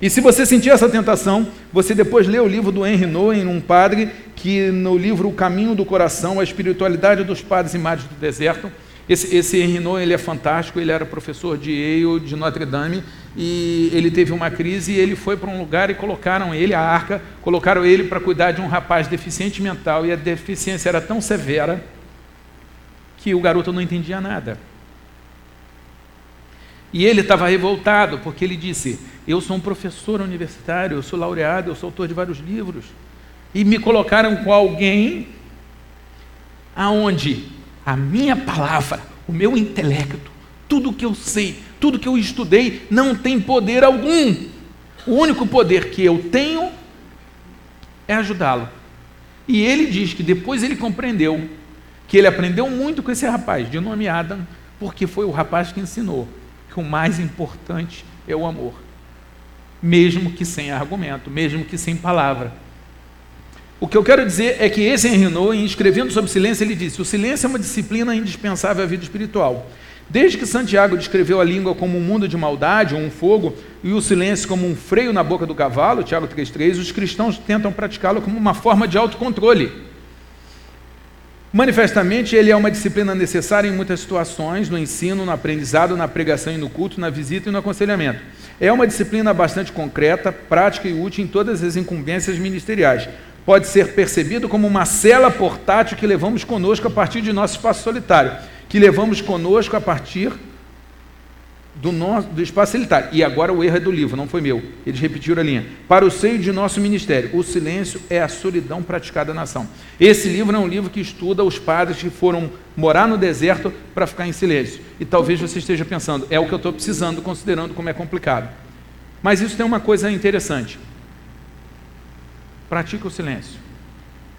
E se você sentir essa tentação, Você depois lê o livro do Henry Nouwen, um padre que no livro O Caminho do Coração, a espiritualidade dos padres e madres do deserto, esse, esse Henry Nouwen, ele é fantástico, ele era professor de Yale, de Notre Dame, e ele teve uma crise e ele foi para um lugar e colocaram ele, a arca, colocaram ele para cuidar de um rapaz deficiente mental, e a deficiência era tão severa que o garoto não entendia nada. E ele estava revoltado, porque ele disse: Eu sou um professor universitário, eu sou laureado, eu sou autor de vários livros. E me colocaram com alguém aonde a minha palavra, o meu intelecto, tudo que eu sei, tudo que eu estudei, não tem poder algum. O único poder que eu tenho é ajudá-lo. E ele diz que depois ele compreendeu que ele aprendeu muito com esse rapaz, de nome Adam, porque foi o rapaz que ensinou que o mais importante é o amor, mesmo que sem argumento, mesmo que sem palavra. O que eu quero dizer é que esse Henry Nouwen, escrevendo sobre silêncio, ele disse: o silêncio é uma disciplina indispensável à vida espiritual. Desde que Santiago descreveu a língua como um mundo de maldade, ou um fogo, e o silêncio como um freio na boca do cavalo, Tiago 3,3, os cristãos tentam praticá-lo como uma forma de autocontrole. Manifestamente, ele é uma disciplina necessária em muitas situações, no ensino, no aprendizado, na pregação e no culto, na visita e no aconselhamento. É uma disciplina bastante concreta, prática e útil em todas as incumbências ministeriais. Pode ser percebido como uma cela portátil que levamos conosco a partir de nosso espaço solitário, que levamos conosco a partir do, nosso, do espaço sanitário. E agora o erro é do livro, não foi meu. Eles repetiram a linha. Para o seio de nosso ministério, o silêncio é a solidão praticada na ação. Esse livro é um livro que estuda os padres que foram morar no deserto para ficar em silêncio. E talvez você esteja pensando, é o que eu estou precisando, considerando como é complicado. Mas isso tem uma coisa interessante. Pratica o silêncio.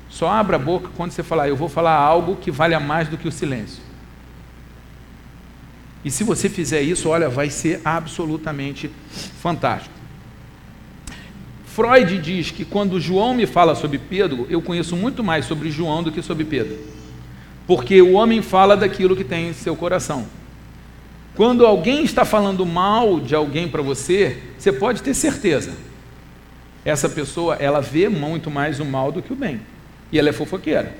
Só abra a boca quando você falar, eu vou falar algo que valha mais do que o silêncio. E se você fizer isso, olha, vai ser absolutamente fantástico. Freud diz que quando João me fala sobre Pedro, eu conheço muito mais sobre João do que sobre Pedro. Porque o homem fala daquilo que tem em seu coração. Quando alguém está falando mal de alguém para você, você pode ter certeza. Essa pessoa, ela vê muito mais o mal do que o bem. E ela é fofoqueira.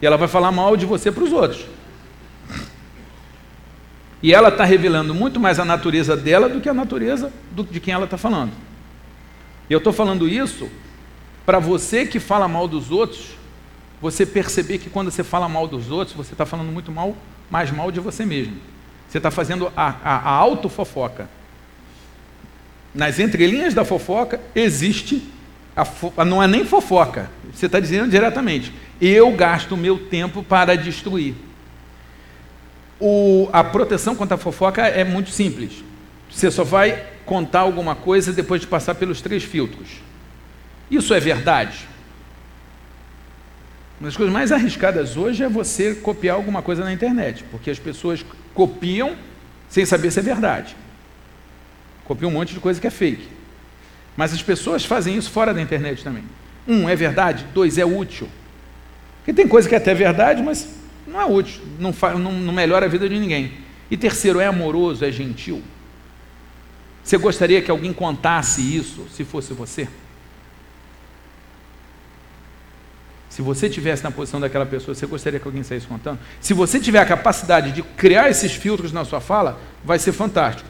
E ela vai falar mal de você para os outros. E ela está revelando muito mais a natureza dela do que a natureza do, de quem ela está falando. E eu estou falando isso para você que fala mal dos outros, você perceber que quando você fala mal dos outros, você está falando muito mal, mais mal de você mesmo. Você está fazendo a, a, a autofofoca. Nas entrelinhas da fofoca existe, a, não é nem fofoca, você está dizendo diretamente, eu gasto o meu tempo para destruir o, a proteção contra a fofoca é muito simples. Você só vai contar alguma coisa depois de passar pelos três filtros. Isso é verdade? Uma das coisas mais arriscadas hoje é você copiar alguma coisa na internet, porque as pessoas copiam sem saber se é verdade. Copiam um monte de coisa que é fake. Mas as pessoas fazem isso fora da internet também. Um, é verdade. Dois, é útil. Porque tem coisa que é até verdade, mas não é útil, não, faz, não, não melhora a vida de ninguém. E terceiro, é amoroso, é gentil. Você gostaria que alguém contasse isso se fosse você? Se você tivesse na posição daquela pessoa, você gostaria que alguém saísse contando? Se você tiver a capacidade de criar esses filtros na sua fala, vai ser fantástico.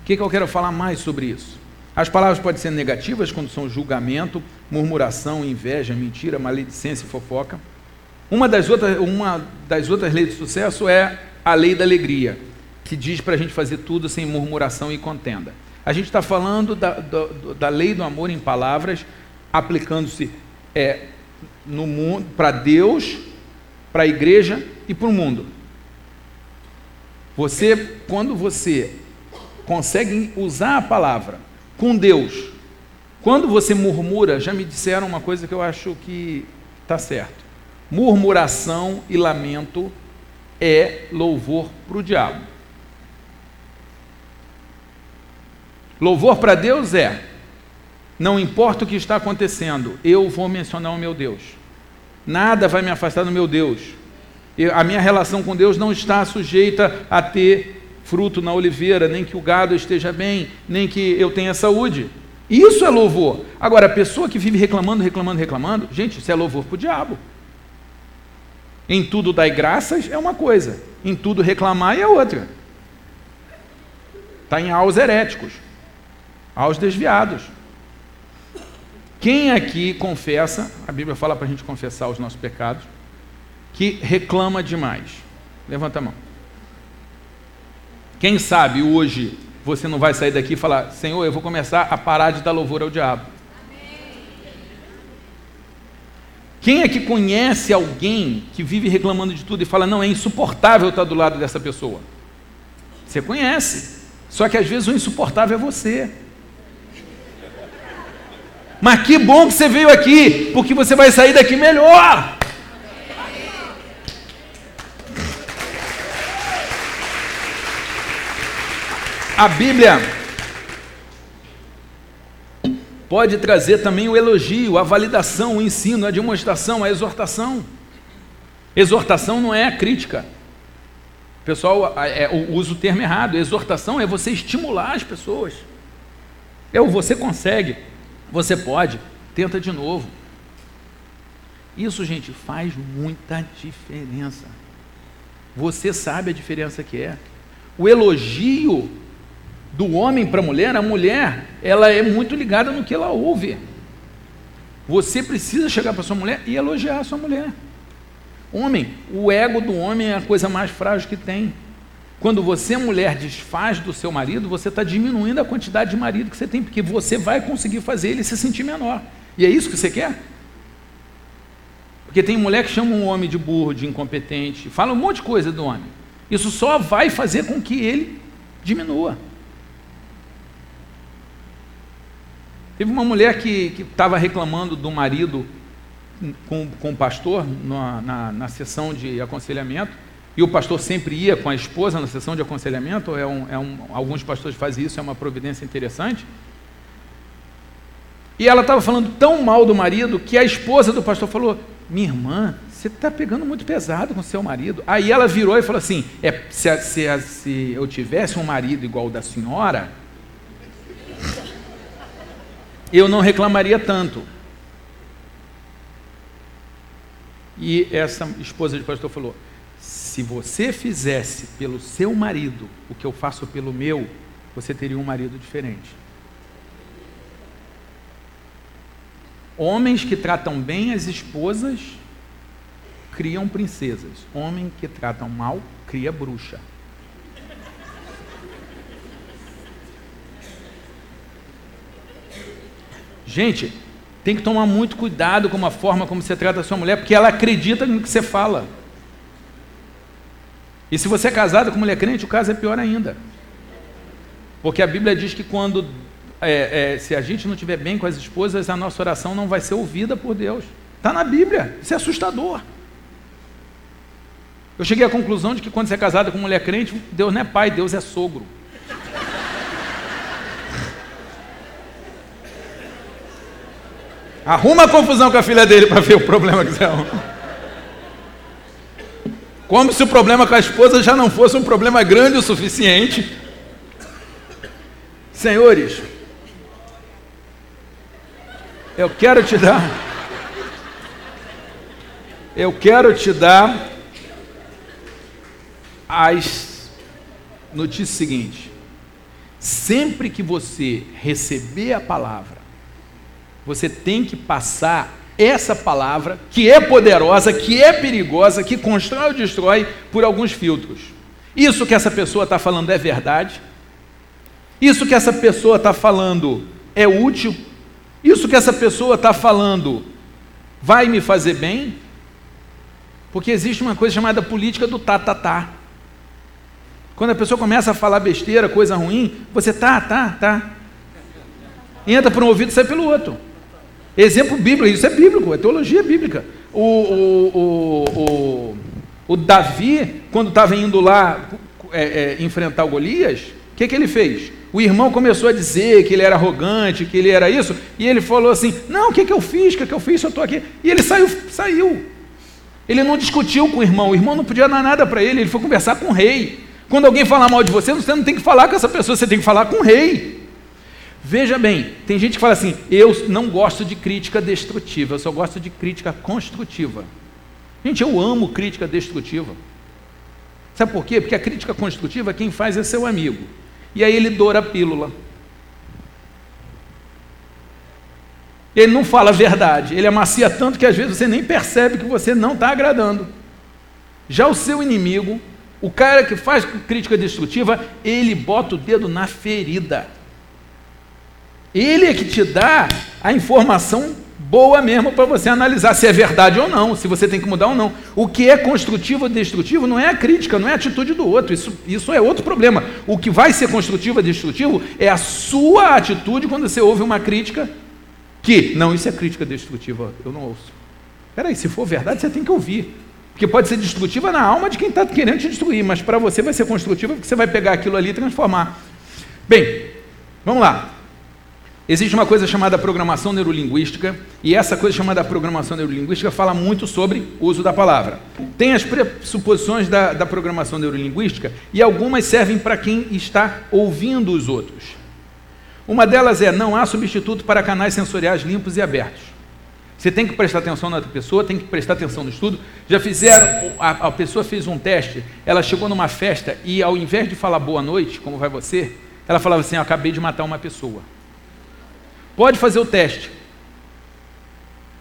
O que, que eu quero falar mais sobre isso? As palavras podem ser negativas quando são julgamento, murmuração, inveja, mentira, maledicência e fofoca. Uma das outras, uma das outras leis de sucesso é a lei da alegria, que diz para a gente fazer tudo sem murmuração e contenda. A gente está falando da, da, da, lei do amor em palavras, aplicando-se é, no mundo para Deus, para a igreja e para o mundo. Você, quando você consegue usar a palavra com Deus, quando você murmura, já me disseram uma coisa que eu acho que está certo murmuração e lamento é louvor para o diabo. Louvor para Deus é: não importa o que está acontecendo, eu vou mencionar o meu Deus. Nada vai me afastar do meu Deus. Eu, a minha relação com Deus não está sujeita a ter fruto na oliveira, nem que o gado esteja bem, nem que eu tenha saúde. Isso é louvor. Agora, a pessoa que vive reclamando, reclamando, reclamando, gente, isso é louvor para o diabo. Em tudo dai graças é uma coisa, em tudo reclamar é outra. Está em aos heréticos, aos desviados. Quem aqui confessa, a Bíblia fala para a gente confessar os nossos pecados, que reclama demais? Levanta a mão. Quem sabe hoje você não vai sair daqui e falar: Senhor, eu vou começar a parar de dar louvor ao diabo. Quem é que conhece alguém que vive reclamando de tudo e fala: Não, é insuportável estar do lado dessa pessoa? Você conhece. Só que às vezes o insuportável é você. Mas que bom que você veio aqui, porque você vai sair daqui melhor. A Bíblia pode trazer também o elogio, a validação, o ensino, a demonstração, a exortação. Exortação não é a crítica. O pessoal é, usa o termo errado. Exortação é você estimular as pessoas. É o você consegue, você pode, tenta de novo. Isso, gente, faz muita diferença. Você sabe a diferença que é. O elogio do homem para a mulher, a mulher, ela é muito ligada no que ela ouve. Você precisa chegar para sua mulher e elogiar a sua mulher. Homem, o ego do homem é a coisa mais frágil que tem. Quando você, mulher, desfaz do seu marido, você está diminuindo a quantidade de marido que você tem, porque você vai conseguir fazer ele se sentir menor. E é isso que você quer? Porque tem mulher que chama um homem de burro, de incompetente, fala um monte de coisa do homem. Isso só vai fazer com que ele diminua. Teve uma mulher que estava reclamando do marido com, com o pastor na, na, na, sessão de aconselhamento, e o pastor sempre ia com a esposa na sessão de aconselhamento, é um, é um, alguns pastores fazem isso, é uma providência interessante. E ela estava falando tão mal do marido que a esposa do pastor falou: Minha irmã, você está pegando muito pesado com seu marido. Aí ela virou e falou assim: é, se, se, se eu tivesse um marido igual o da senhora, eu não reclamaria tanto. E essa esposa de pastor falou: se você fizesse pelo seu marido o que eu faço pelo meu, você teria um marido diferente. Homens que tratam bem as esposas criam princesas. Homem que tratam mal cria bruxa. Gente, tem que tomar muito cuidado com a forma como você trata a sua mulher, porque ela acredita no que você fala. E se você é casado com mulher crente, o caso é pior ainda. Porque a Bíblia diz que quando é, é, se a gente não estiver bem com as esposas, a nossa oração não vai ser ouvida por Deus. Está na Bíblia, isso é assustador. Eu cheguei à conclusão de que quando você é casado com mulher crente, Deus não é pai, Deus é sogro. Arruma a confusão com a filha dele para ver o problema que você arruma. Como se o problema com a esposa já não fosse um problema grande o suficiente. Senhores, eu quero te dar. Eu quero te dar as notícias seguintes. Sempre que você receber a palavra, você tem que passar essa palavra, que é poderosa, que é perigosa, que constrói ou destrói, por alguns filtros. Isso que essa pessoa está falando é verdade? Isso que essa pessoa está falando é útil? Isso que essa pessoa está falando vai me fazer bem? Porque existe uma coisa chamada política do tá, tá, tá. Quando a pessoa começa a falar besteira, coisa ruim, você tá, tá, tá. Entra por um ouvido e sai pelo outro. Exemplo bíblico, isso é bíblico, é teologia bíblica. O, o, o, o, o Davi, quando estava indo lá é, é, enfrentar o Golias, o que, que ele fez? O irmão começou a dizer que ele era arrogante, que ele era isso, e ele falou assim: Não, o que, que eu fiz? O que, que eu fiz? Eu estou aqui. E ele saiu, saiu. Ele não discutiu com o irmão, o irmão não podia dar nada para ele, ele foi conversar com o rei. Quando alguém falar mal de você, você não tem que falar com essa pessoa, você tem que falar com o rei. Veja bem, tem gente que fala assim: eu não gosto de crítica destrutiva, eu só gosto de crítica construtiva. Gente, eu amo crítica destrutiva. Sabe por quê? Porque a crítica construtiva quem faz é seu amigo. E aí ele doura a pílula. Ele não fala a verdade, ele amacia tanto que às vezes você nem percebe que você não está agradando. Já o seu inimigo, o cara que faz crítica destrutiva, ele bota o dedo na ferida. Ele é que te dá a informação boa mesmo para você analisar se é verdade ou não, se você tem que mudar ou não. O que é construtivo ou destrutivo não é a crítica, não é a atitude do outro. Isso, isso é outro problema. O que vai ser construtivo ou destrutivo é a sua atitude quando você ouve uma crítica que, não, isso é crítica destrutiva, eu não ouço. Peraí, se for verdade, você tem que ouvir. Porque pode ser destrutiva na alma de quem está querendo te destruir, mas para você vai ser construtiva porque você vai pegar aquilo ali e transformar. Bem, vamos lá. Existe uma coisa chamada programação neurolinguística, e essa coisa chamada programação neurolinguística fala muito sobre o uso da palavra. Tem as pressuposições da, da programação neurolinguística, e algumas servem para quem está ouvindo os outros. Uma delas é: não há substituto para canais sensoriais limpos e abertos. Você tem que prestar atenção na outra pessoa, tem que prestar atenção no estudo. Já fizeram, a, a pessoa fez um teste, ela chegou numa festa e ao invés de falar boa noite, como vai você, ela falava assim: acabei de matar uma pessoa. Pode fazer o teste.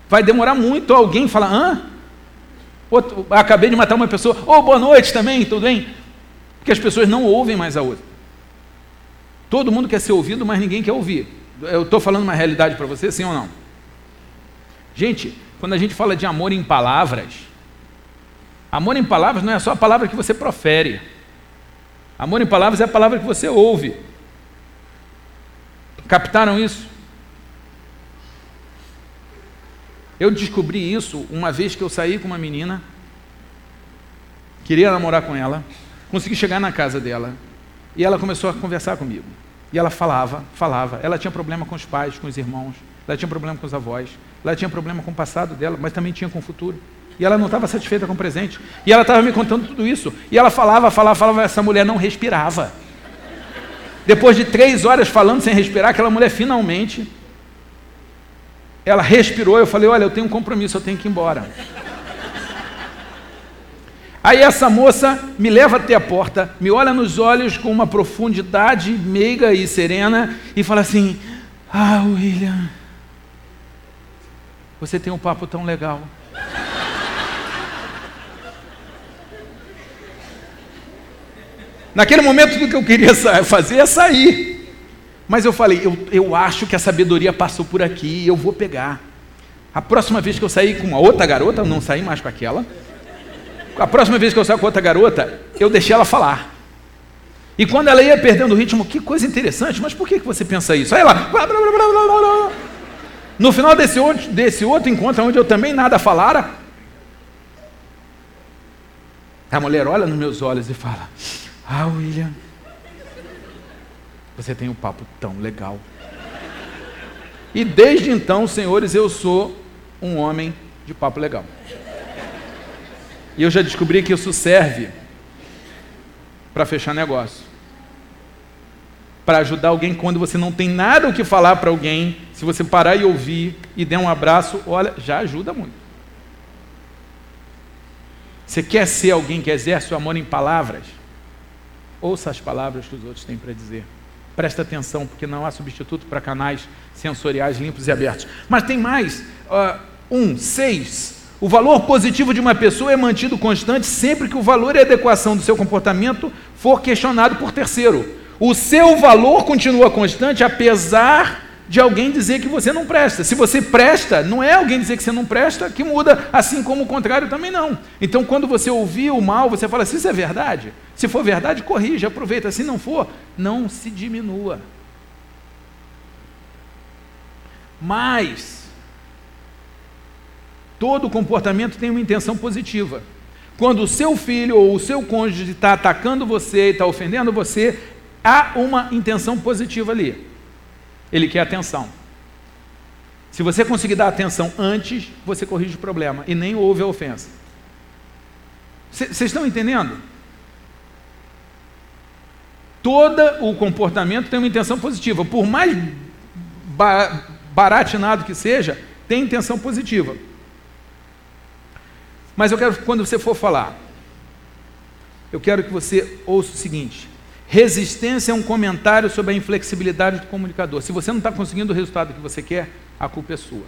Vai demorar muito alguém falar, hã? Outro, acabei de matar uma pessoa. Ô, oh, boa noite também, tudo bem? Porque as pessoas não ouvem mais a outra. Todo mundo quer ser ouvido, mas ninguém quer ouvir. Eu estou falando uma realidade para você, sim ou não? Gente, quando a gente fala de amor em palavras, amor em palavras não é só a palavra que você profere. Amor em palavras é a palavra que você ouve. Captaram isso? Eu descobri isso uma vez que eu saí com uma menina, queria namorar com ela, consegui chegar na casa dela e ela começou a conversar comigo. E ela falava, falava. Ela tinha problema com os pais, com os irmãos, ela tinha problema com os avós, ela tinha problema com o passado dela, mas também tinha com o futuro. E ela não estava satisfeita com o presente. E ela estava me contando tudo isso. E ela falava, falava, falava, essa mulher não respirava. Depois de três horas falando sem respirar, aquela mulher finalmente ela respirou, eu falei: Olha, eu tenho um compromisso, eu tenho que ir embora. Aí essa moça me leva até a porta, me olha nos olhos com uma profundidade meiga e serena e fala assim: Ah, William, você tem um papo tão legal. Naquele momento, tudo que eu queria fazer é sair. Mas eu falei, eu, eu acho que a sabedoria passou por aqui, eu vou pegar. A próxima vez que eu sair com uma outra garota, eu não saí mais com aquela. A próxima vez que eu sair com outra garota, eu deixei ela falar. E quando ela ia perdendo o ritmo, que coisa interessante, mas por que, que você pensa isso? Aí ela. No final desse outro, desse outro encontro, onde eu também nada falara, a mulher olha nos meus olhos e fala: Ah, William, você tem um papo tão legal. E desde então, senhores, eu sou um homem de papo legal. E eu já descobri que isso serve para fechar negócio. Para ajudar alguém quando você não tem nada o que falar para alguém, se você parar e ouvir e der um abraço, olha, já ajuda muito. Você quer ser alguém que exerce o amor em palavras? Ouça as palavras que os outros têm para dizer. Presta atenção, porque não há substituto para canais sensoriais limpos e abertos. Mas tem mais. Uh, um, seis. O valor positivo de uma pessoa é mantido constante sempre que o valor e adequação do seu comportamento for questionado por terceiro. O seu valor continua constante apesar de alguém dizer que você não presta. Se você presta, não é alguém dizer que você não presta que muda, assim como o contrário também não. Então, quando você ouvir o mal, você fala: se isso é verdade, se for verdade, corrija, aproveita. Se não for, não se diminua. Mas, todo comportamento tem uma intenção positiva. Quando o seu filho ou o seu cônjuge está atacando você e está ofendendo você, há uma intenção positiva ali. Ele quer atenção. Se você conseguir dar atenção antes, você corrige o problema e nem houve a ofensa. Vocês estão entendendo? Todo o comportamento tem uma intenção positiva. Por mais baratinado que seja, tem intenção positiva. Mas eu quero, quando você for falar, eu quero que você ouça o seguinte: resistência é um comentário sobre a inflexibilidade do comunicador. Se você não está conseguindo o resultado que você quer, a culpa é sua.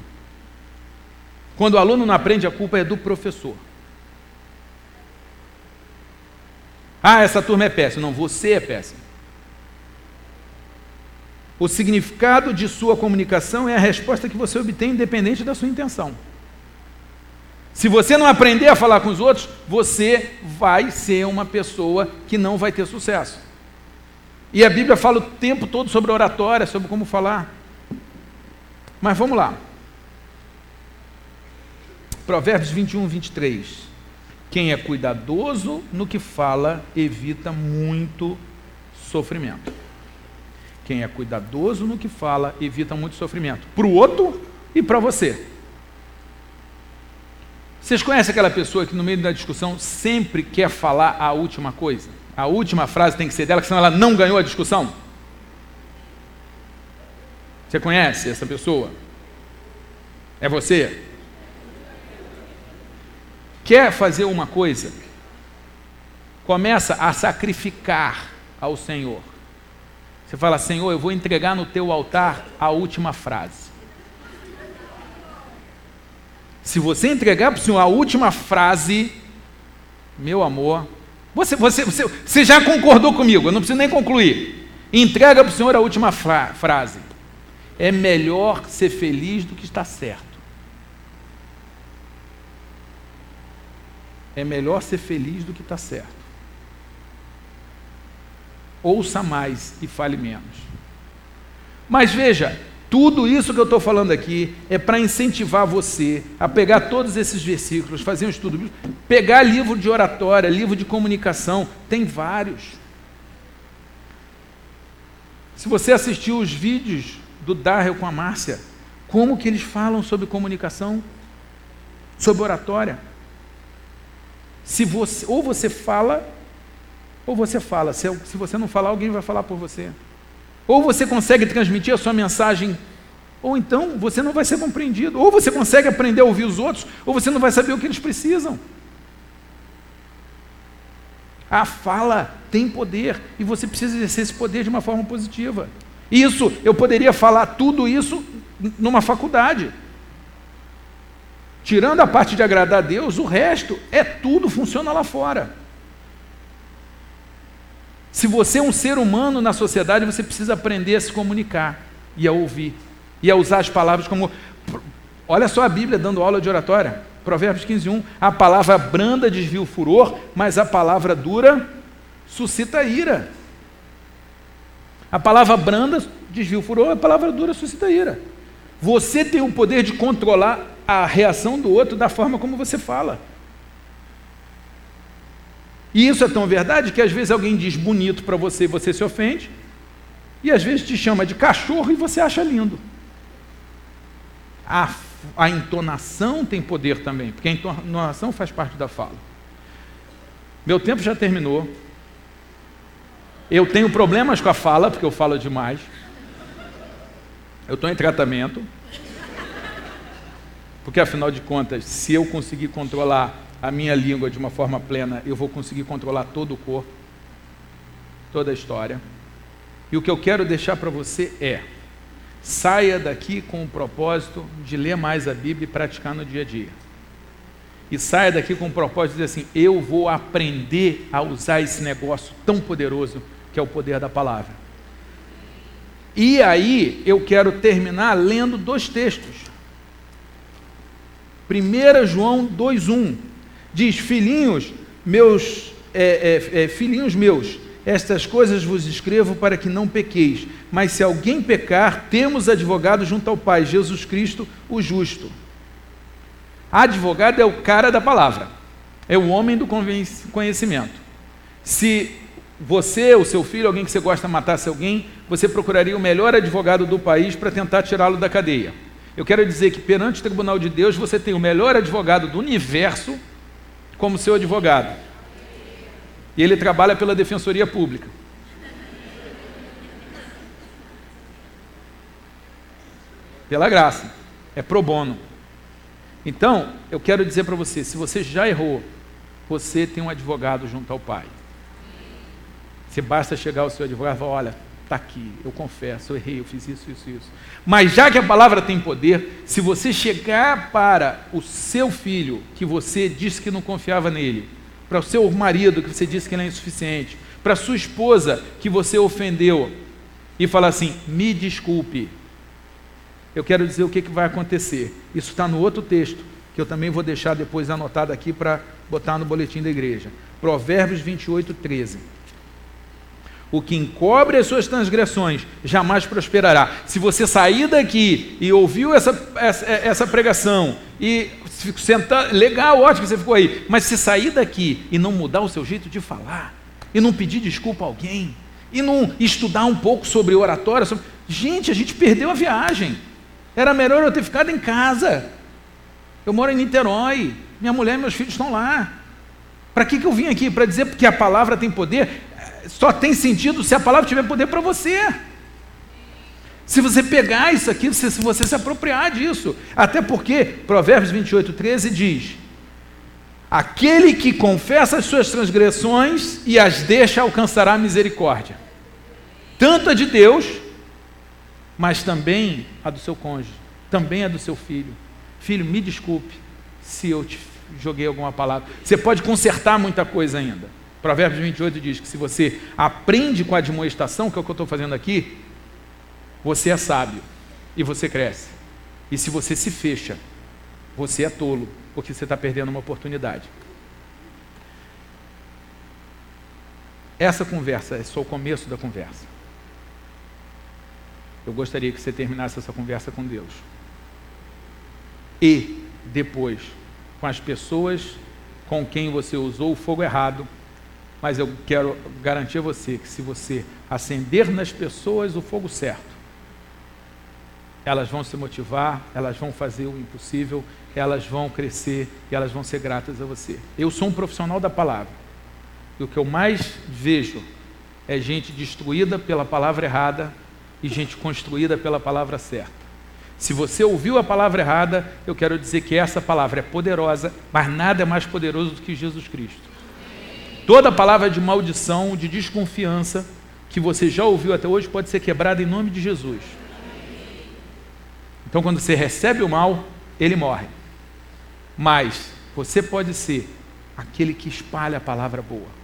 Quando o aluno não aprende, a culpa é do professor. Ah, essa turma é péssima. Não, você é péssimo. O significado de sua comunicação é a resposta que você obtém, independente da sua intenção. Se você não aprender a falar com os outros, você vai ser uma pessoa que não vai ter sucesso. E a Bíblia fala o tempo todo sobre oratória, sobre como falar. Mas vamos lá. Provérbios 21, 23. Quem é cuidadoso no que fala evita muito sofrimento. Quem é cuidadoso no que fala evita muito sofrimento. Para o outro e para você. Vocês conhecem aquela pessoa que no meio da discussão sempre quer falar a última coisa? A última frase tem que ser dela, senão ela não ganhou a discussão? Você conhece essa pessoa? É você? Quer fazer uma coisa? Começa a sacrificar ao Senhor. Você fala, Senhor, eu vou entregar no teu altar a última frase. Se você entregar para o Senhor a última frase, meu amor, você, você, você, você já concordou comigo, eu não preciso nem concluir. Entrega para o Senhor a última fra frase. É melhor ser feliz do que estar certo. É melhor ser feliz do que estar certo. Ouça mais e fale menos. Mas veja, tudo isso que eu estou falando aqui é para incentivar você a pegar todos esses versículos, fazer um estudo, pegar livro de oratória, livro de comunicação, tem vários. Se você assistiu os vídeos do Darrell com a Márcia, como que eles falam sobre comunicação, sobre oratória? Se você, ou você fala, ou você fala. Se, se você não falar, alguém vai falar por você. Ou você consegue transmitir a sua mensagem, ou então você não vai ser compreendido. Ou você consegue aprender a ouvir os outros, ou você não vai saber o que eles precisam. A fala tem poder e você precisa exercer esse poder de uma forma positiva. Isso, eu poderia falar tudo isso numa faculdade. Tirando a parte de agradar a Deus, o resto é tudo funciona lá fora. Se você é um ser humano na sociedade, você precisa aprender a se comunicar e a ouvir e a usar as palavras como. Olha só a Bíblia dando aula de oratória. Provérbios 15, 1. A palavra branda desvia o furor, mas a palavra dura suscita ira. A palavra branda desvia o furor, a palavra dura suscita ira. Você tem o poder de controlar a reação do outro da forma como você fala. E isso é tão verdade que às vezes alguém diz bonito para você e você se ofende, e às vezes te chama de cachorro e você acha lindo. A, a entonação tem poder também, porque a entonação faz parte da fala. Meu tempo já terminou. Eu tenho problemas com a fala, porque eu falo demais. Eu estou em tratamento. Porque afinal de contas, se eu conseguir controlar a minha língua de uma forma plena, eu vou conseguir controlar todo o corpo, toda a história. E o que eu quero deixar para você é: saia daqui com o propósito de ler mais a Bíblia e praticar no dia a dia. E saia daqui com o propósito de dizer assim: eu vou aprender a usar esse negócio tão poderoso que é o poder da palavra. E aí eu quero terminar lendo dois textos. 1 João 2,1 diz: Filhinhos meus, é, é, é, filhinhos meus, estas coisas vos escrevo para que não pequeis. Mas se alguém pecar, temos advogado junto ao Pai, Jesus Cristo, o justo. Advogado é o cara da palavra, é o homem do conhecimento. Se você, o seu filho, alguém que você gosta matasse alguém, você procuraria o melhor advogado do país para tentar tirá-lo da cadeia. Eu quero dizer que perante o tribunal de Deus você tem o melhor advogado do universo como seu advogado. E ele trabalha pela Defensoria Pública. Pela graça. É pro bono. Então, eu quero dizer para você, se você já errou, você tem um advogado junto ao Pai. Você basta chegar ao seu advogado e falar, olha, está aqui, eu confesso, eu errei, eu fiz isso, isso, isso. Mas já que a palavra tem poder, se você chegar para o seu filho, que você disse que não confiava nele, para o seu marido, que você disse que ele é insuficiente, para a sua esposa, que você ofendeu, e falar assim: me desculpe, eu quero dizer o que, que vai acontecer. Isso está no outro texto, que eu também vou deixar depois anotado aqui para botar no boletim da igreja. Provérbios 28, 13. O que encobre as suas transgressões jamais prosperará. Se você sair daqui e ouviu essa, essa, essa pregação e sentar, legal, ótimo que você ficou aí, mas se sair daqui e não mudar o seu jeito de falar, e não pedir desculpa a alguém, e não estudar um pouco sobre oratória, sobre... gente, a gente perdeu a viagem. Era melhor eu ter ficado em casa. Eu moro em Niterói. Minha mulher e meus filhos estão lá. Para que, que eu vim aqui? Para dizer que a palavra tem poder? Só tem sentido se a palavra tiver poder para você. Se você pegar isso aqui, se você se apropriar disso. Até porque Provérbios 28, 13 diz: Aquele que confessa as suas transgressões e as deixa alcançará misericórdia. Tanto a de Deus, mas também a do seu cônjuge, também a do seu filho. Filho, me desculpe se eu te joguei alguma palavra. Você pode consertar muita coisa ainda. Provérbios 28 diz que se você aprende com a admoestação, que é o que eu estou fazendo aqui, você é sábio e você cresce. E se você se fecha, você é tolo, porque você está perdendo uma oportunidade. Essa conversa é só o começo da conversa. Eu gostaria que você terminasse essa conversa com Deus. E depois, com as pessoas com quem você usou o fogo errado, mas eu quero garantir a você que se você acender nas pessoas o fogo certo, elas vão se motivar, elas vão fazer o impossível, elas vão crescer e elas vão ser gratas a você. Eu sou um profissional da palavra. E o que eu mais vejo é gente destruída pela palavra errada e gente construída pela palavra certa. Se você ouviu a palavra errada, eu quero dizer que essa palavra é poderosa, mas nada é mais poderoso do que Jesus Cristo. Toda palavra de maldição, de desconfiança que você já ouviu até hoje pode ser quebrada em nome de Jesus. Então, quando você recebe o mal, ele morre. Mas você pode ser aquele que espalha a palavra boa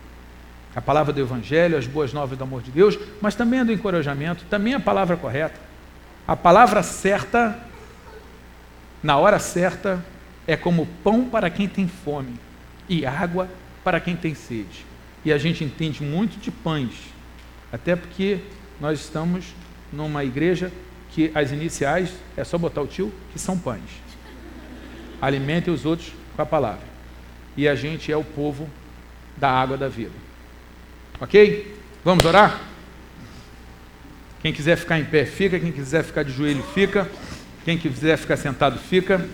a palavra do Evangelho, as boas novas do amor de Deus, mas também a do encorajamento, também a palavra correta. A palavra certa, na hora certa, é como pão para quem tem fome e água para quem tem sede. E a gente entende muito de pães, até porque nós estamos numa igreja que as iniciais é só botar o tio, que são pães. Alimentem os outros com a palavra. E a gente é o povo da água da vida. Ok? Vamos orar? Quem quiser ficar em pé, fica. Quem quiser ficar de joelho, fica. Quem quiser ficar sentado, fica.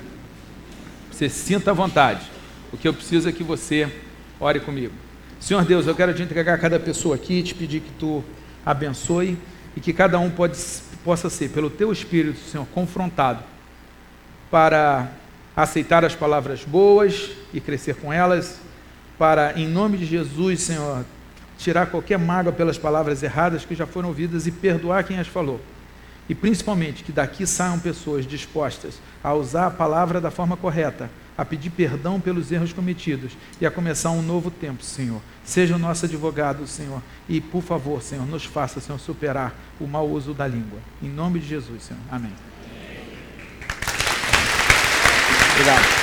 Você sinta à vontade. O que eu preciso é que você ore comigo. Senhor Deus, eu quero te entregar cada pessoa aqui, te pedir que tu abençoe e que cada um pode, possa ser, pelo teu Espírito, Senhor, confrontado para aceitar as palavras boas e crescer com elas, para, em nome de Jesus, Senhor, tirar qualquer mágoa pelas palavras erradas que já foram ouvidas e perdoar quem as falou. E principalmente que daqui saiam pessoas dispostas a usar a palavra da forma correta, a pedir perdão pelos erros cometidos e a começar um novo tempo, Senhor. Seja o nosso advogado, Senhor, e por favor, Senhor, nos faça, Senhor, superar o mau uso da língua. Em nome de Jesus, Senhor. Amém. Obrigado.